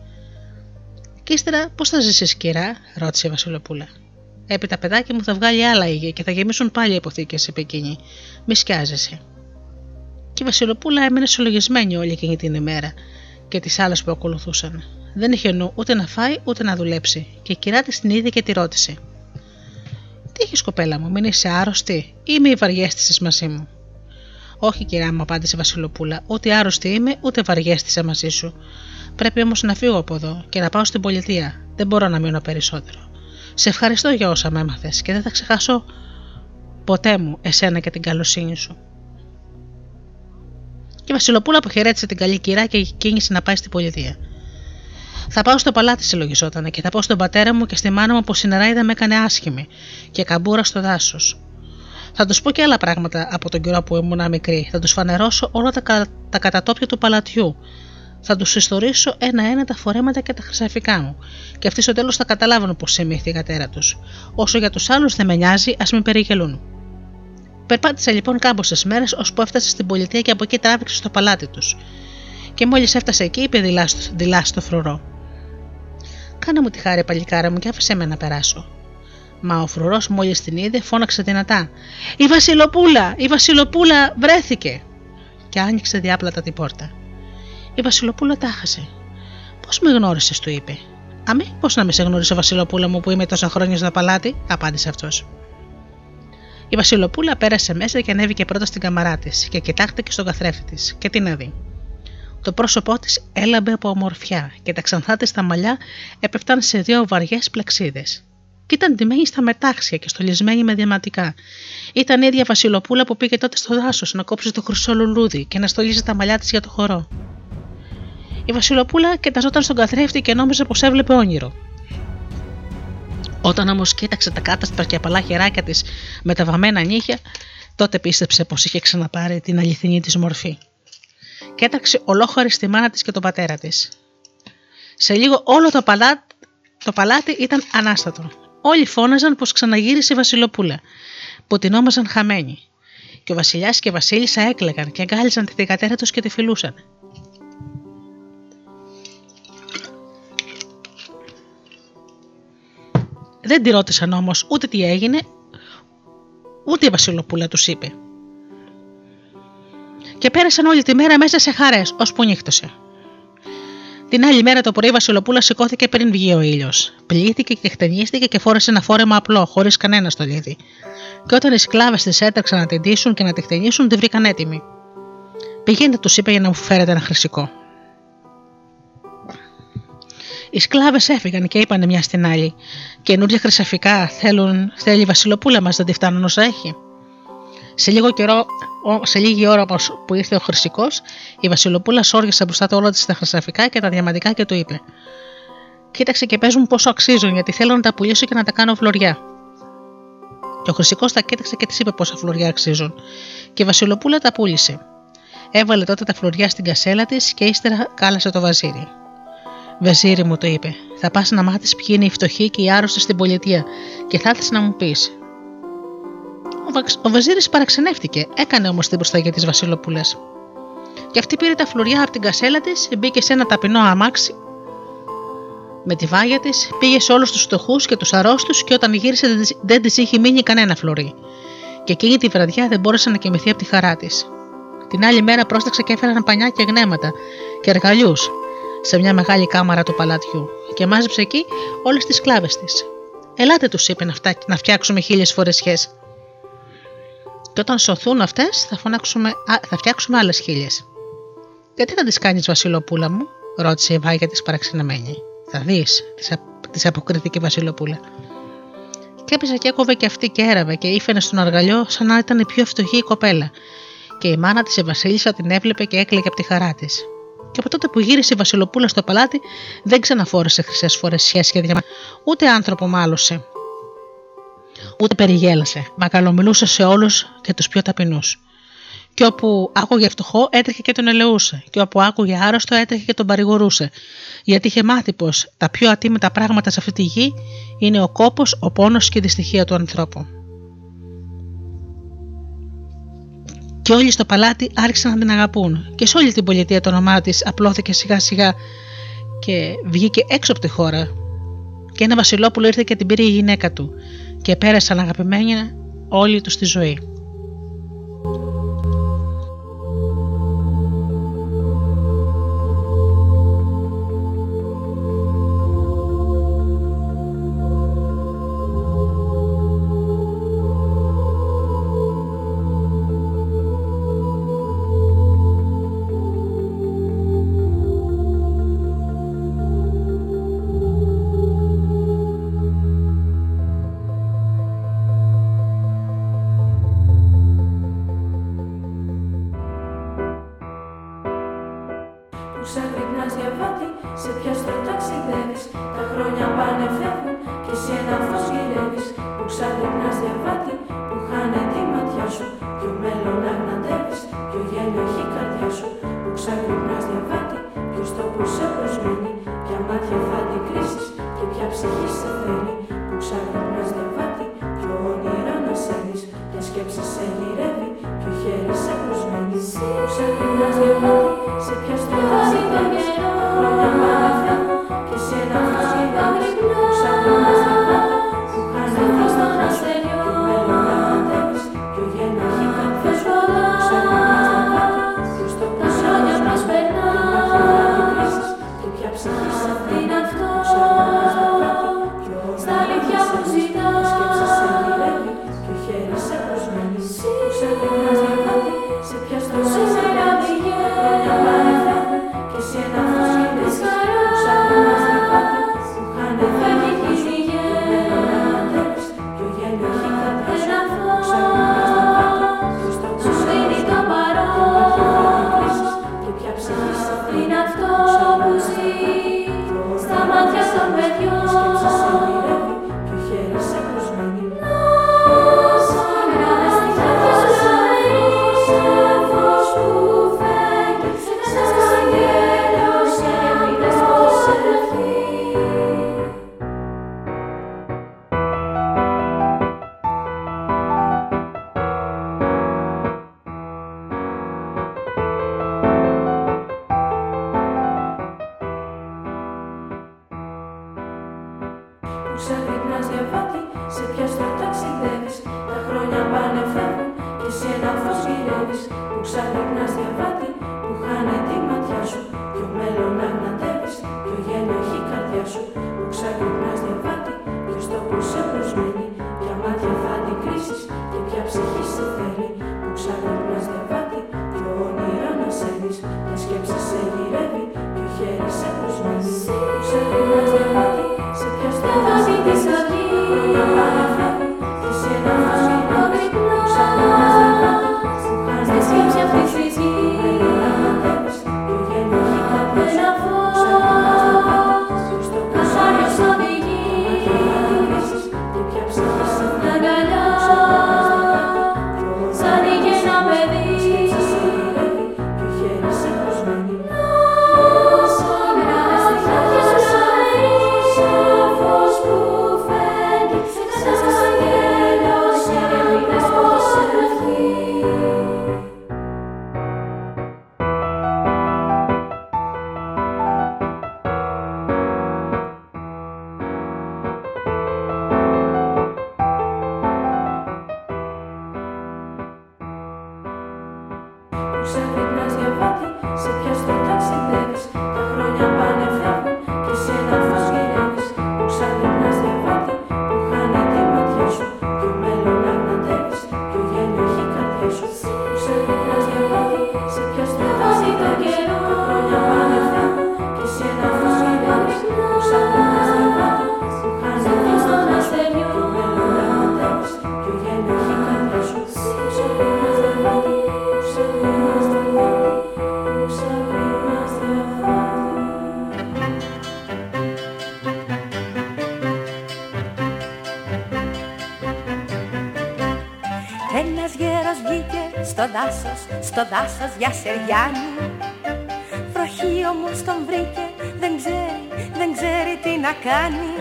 [SPEAKER 2] Και ύστερα πώς θα ζήσεις κυρά, ρώτησε η Βασιλοπούλα. Έπειτα παιδάκι μου θα βγάλει άλλα ήγε και θα γεμίσουν πάλι οι αποθήκες σε εκείνη. Μη σκιάζεσαι. Και η Βασιλοπούλα έμενε συλλογισμένη όλη εκείνη την ημέρα και τις άλλες που ακολουθούσαν. Δεν είχε νου ούτε να φάει ούτε να δουλέψει, και η κυρά της την είδε και τη ρώτησε: Τι έχεις κοπέλα μου, μην είσαι άρρωστη ή μη βαριέστησες μαζί μου; Όχι, κυρά μου, απάντησε η Βασιλοπούλα, ούτε άρρωστη είμαι, ούτε βαριέστησα μαζί σου. Πρέπει όμως να φύγω από εδώ και να πάω στην πολιτεία. Δεν μπορώ να μείνω περισσότερο. Σε ευχαριστώ για όσα με έμαθες και δεν θα ξεχάσω ποτέ μου εσένα και την καλοσύνη σου. Και η Βασιλοπούλα αποχαιρέτησε την καλή κυρά και κίνησε να πάει στην πολιτεία. Θα πάω στο παλάτι, συλλογιζόταν, και θα πω στον πατέρα μου και στη μάνα μου πω η νεράιδα με έκανε άσχημη και καμπούρα στο δάσος. Θα τους πω και άλλα πράγματα από τον καιρό που ήμουν μικρή. Θα τους φανερώσω όλα τα, τα κατατόπια του παλατιού. Θα τους ιστορήσω ένα-ένα τα φορέματα και τα χρυσαφικά μου. Και αυτοί στο τέλος θα καταλάβουν πω είμαι η κατέρα τους. Όσο για τους άλλους δεν με νοιάζει, ας με περιγελούν. Περπάτησε λοιπόν κάμποσε μέρες ώσπου έφτασε στην πολιτεία και από εκεί τράβηξε στο παλάτι τους. Και μόλις έφτασε εκεί, είπε δειλά στο φρουρό. Κάνε μου τη χάρη, παλικάρα μου, και άφησε με να περάσω. Μα ο φρουρός μόλις την είδε, φώναξε δυνατά. Η Βασιλοπούλα! Η Βασιλοπούλα βρέθηκε! Και άνοιξε διάπλατα την πόρτα. Η Βασιλοπούλα τάχασε. Πώς με γνώρισες, του είπε. Αμέ, πώ να με σε γνώρισε, Βασιλοπούλα μου, που είμαι τόσα χρόνια στο παλάτι, απάντησε αυτός. Η Βασιλοπούλα πέρασε μέσα και ανέβηκε πρώτα στην καμαρά της και κοιτάχτηκε στον καθρέφτη της και την έδει. Το πρόσωπό της έλαμπε από ομορφιά και τα ξανθά της τα μαλλιά έπεφταν σε δύο βαριές πλεξίδες. Και ήταν ντυμένη στα μετάξια και στολισμένη με διαματικά. Ήταν η ίδια Βασιλοπούλα που πήγε τότε στο δάσος να κόψει το χρυσό λουλούδι και να στολίζει τα μαλλιά της για το χορό. Η Βασιλοπούλα κοιταζόταν στον καθρέφτη και νόμιζε πως έβλεπε όνειρο. Όταν όμως κοίταξε τα κάταστρα και απαλά χεράκια της με τα βαμμένα νύχια, τότε πίστεψε πως είχε ξαναπάρει την αληθινή της μορφή. Κέταξε ολόχαρη στη μάνα της και τον πατέρα της. Σε λίγο όλο το, παλάτι, το παλάτι ήταν ανάστατο. Όλοι φώναζαν πως ξαναγύρισε η Βασιλοπούλα, που την όμαζαν χαμένη. Και ο Βασιλιάς και η Βασίλισσα έκλεγαν και αγκάλιζαν τη δικατέρα του και τη φιλούσαν. Δεν τη ρώτησαν όμως ούτε τι έγινε, ούτε η Βασιλοπούλα τους είπε. Και πέρασαν όλη τη μέρα μέσα σε χαρές, ώσπου νύχτωσε. Την άλλη μέρα το πρωί η Βασιλοπούλα σηκώθηκε πριν βγει ο ήλιος. Πλήθηκε και χτενίστηκε και φόρεσε ένα φόρεμα απλό, χωρίς κανένα στολίδι. Και όταν οι σκλάβες της έτρεξαν να την τύσουν και να τη χτενίσουν, τη βρήκαν έτοιμη. Πηγαίνετε, τους είπε για να μου φέρετε ένα χρυσικό. Οι σκλάβες έφυγαν και είπαν μια στην άλλη: Καινούργια χρυσαφικά θέλουν, θέλει η Βασιλοπούλα μας, δεν τη φτάνουν όσα έχει. Σε, λίγο καιρό, σε λίγη ώρα που ήρθε ο Χρυσικός, η Βασιλοπούλα σόργησε μπροστά του όλα της τα χρυσαφικά και τα διαμαντικά και του είπε: Κοίταξε και παίζουν πόσο αξίζουν, γιατί θέλω να τα πουλήσω και να τα κάνω φλωριά. Και ο Χρυσικός τα κοίταξε και της είπε πόσα φλωριά αξίζουν. Και η Βασιλοπούλα τα πούλησε. Έβαλε τότε τα φλωριά στην κασέλα της και ύστερα κάλασε το βαζίρι.
[SPEAKER 3] Βεζίρι μου το είπε, θα πας να μάθεις ποιοι είναι οι φτωχοί και οι άρρωστοι στην πολιτεία και θα έρθεις να μου πεις. Ο Βεζίρης παραξενεύτηκε, έκανε όμως την προσταγή της Βασιλοπούλα. Και αυτή πήρε τα φλουριά από την κασέλα της, μπήκε σε ένα ταπεινό αμάξι με τη βάγια της, πήγε σε όλους τους φτωχούς και τους αρρώστους και όταν γύρισε δεν της είχε μείνει κανένα φλουρί. Και εκείνη τη βραδιά δεν μπόρεσε να κοιμηθεί από τη χαρά της. Την άλλη μέρα πρόσταξε και έφεραν πανιά και γνέματα και εργαλιού σε μια μεγάλη κάμαρα του παλατιού και μάζεψε εκεί όλες τις κλάβε της. Ελάτε, τους είπε να, να φτιάξουμε χίλιες φορεσιέ. Και όταν σωθούν αυτές, θα, θα φτιάξουμε άλλες χίλιες. Γιατί θα τις κάνεις, Βασιλοπούλα μου, ρώτησε η Βάγια της παραξενεμένη. Θα δεις, της αποκρίθηκε η Βασιλοπούλα. Και έπεσε και έκοβε και αυτή και έραβε και ήφαινε στον αργαλιό σαν να ήταν η πιο φτωχή η κοπέλα. Και η μάνα της η Βασίλισσα την έβλεπε και έκλαιγε από τη χαρά της. Και από τότε που γύρισε η Βασιλοπούλα στο παλάτι, δεν ξαναφόρεσε χρυσές φορές σχέση για ούτε άνθρωπο μάλωσε. Ούτε περιγέλασε, μα καλομιλούσε σε όλους και τους πιο ταπεινούς. Και όπου άκουγε φτωχό, έτρεχε και τον ελεούσε. Και όπου άκουγε άρρωστο, έτρεχε και τον παρηγορούσε. Γιατί είχε μάθει πως τα πιο ατίμητα πράγματα σε αυτή τη γη είναι ο κόπος, ο πόνος και η δυστυχία του ανθρώπου. Και όλοι στο παλάτι άρχισαν να την αγαπούν. Και σε όλη την πολιτεία το όνομά της απλώθηκε σιγά σιγά και βγήκε έξω από τη χώρα. Και ένα Βασιλόπουλο ήρθε και την πήρε η γυναίκα του. Και πέρασαν αγαπημένοι όλοι τους στη ζωή.
[SPEAKER 4] Στο δάσος για σεριάνι. Βροχή όμως τον βρήκε, δεν ξέρει, δεν ξέρει τι να κάνει.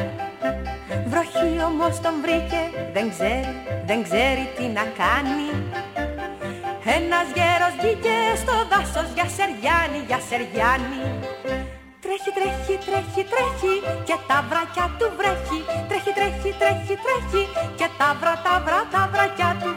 [SPEAKER 4] Βροχή όμως τον βρήκε, δεν ξέρει, δεν ξέρει τι να κάνει. Ένας γέρος βγήκε στο δάσος για σεριάνι, για σεριάνι. Τρέχει, τρέχει, τρέχει, τρέχει και τα βρακιά του βρέχει. Τρέχει, τρέχει, τρέχει, τρέχει και τα βρα, τα βρα, τα βρακιά του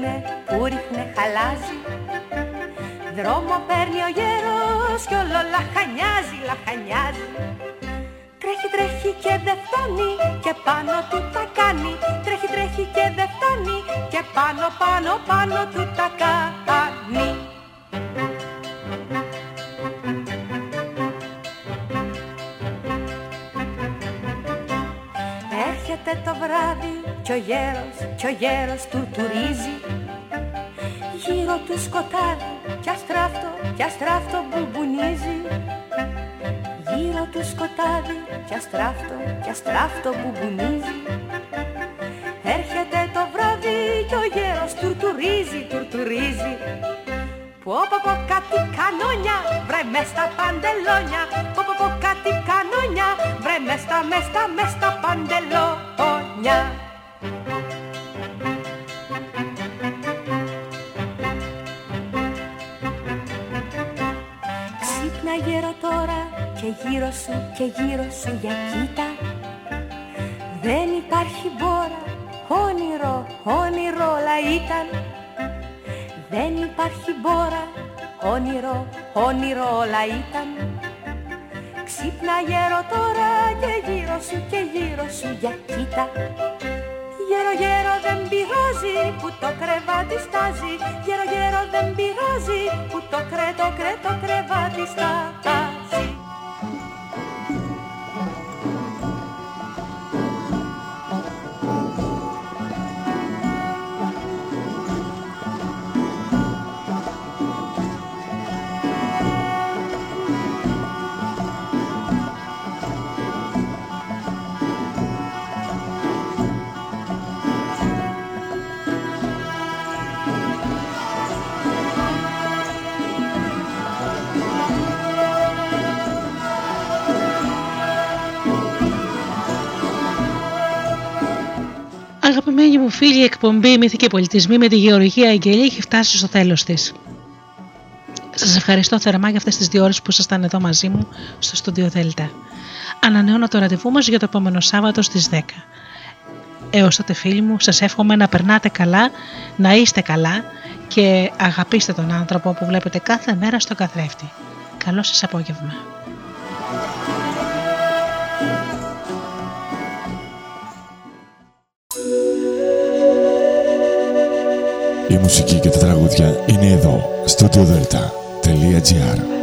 [SPEAKER 4] ρίχνε, που ρίχνε χαλάζει. Δρόμο παίρνει ο γέρος κι όλο λαχανιάζει, λαχανιάζει. Τρέχει, τρέχει και δεν φτάνει και πάνω του τα κάνει. Τρέχει, τρέχει και δεν φτάνει και πάνω, πάνω, πάνω του τα κάνει. Έρχεται το βράδυ κι ο γέρος, κι ο γέρος του τουρίζει Γύρω του σκοτάδι κι αστράφτο, κι αστράφτο μπουμπουνίζει. Γύρω του σκοτάδι κι αστράφτο, κι αστράφτο μπουμπουνίζει. Έρχεται το βράδυ κι ο γέρος τουρτουρίζει, τουρτουρίζει. Πω πω πω κάτι κανόνια, βρε μες στα παντελόνια. Πω πω πω κάτι κανόνια, βρε μες στα, μες στα, μες στα παντελόνια Ξύπνα γέρο τώρα και γύρω σου και γύρω σου για κοίτα. Δεν υπάρχει μπόρα, όνειρο, όνειρο όλα ήταν. Δεν υπάρχει μπόρα, όνειρο, όνειρο όλα ήταν. Ξύπνα γέρο τώρα και γύρω σου και γύρω σου για κοίτα Γέρο γέρο δεν πειράζει που το κρεβάτι στάζει. Γέρο γέρο δεν πειράζει που το κρέ το κρέ το κρεβάτι στάζει
[SPEAKER 2] Αγαπημένοι μου φίλοι, η εκπομπή Μύθοι και Πολιτισμοί με τη Γεωργία Αγγελή έχει φτάσει στο τέλος της. Σας ευχαριστώ θερμά για αυτές τις δύο ώρες που ήσασταν εδώ μαζί μου στο στούντιο Δέλτα. Ανανεώνω το ραντεβού μας για το επόμενο Σάββατο στις 10. Έως τότε φίλοι μου, σας εύχομαι να περνάτε καλά, να είστε καλά και αγαπήστε τον άνθρωπο που βλέπετε κάθε μέρα στο καθρέφτη. Καλό σας απόγευμα.
[SPEAKER 5] Η μουσική και τα τραγούδια είναι εδώ, στο Delta.gr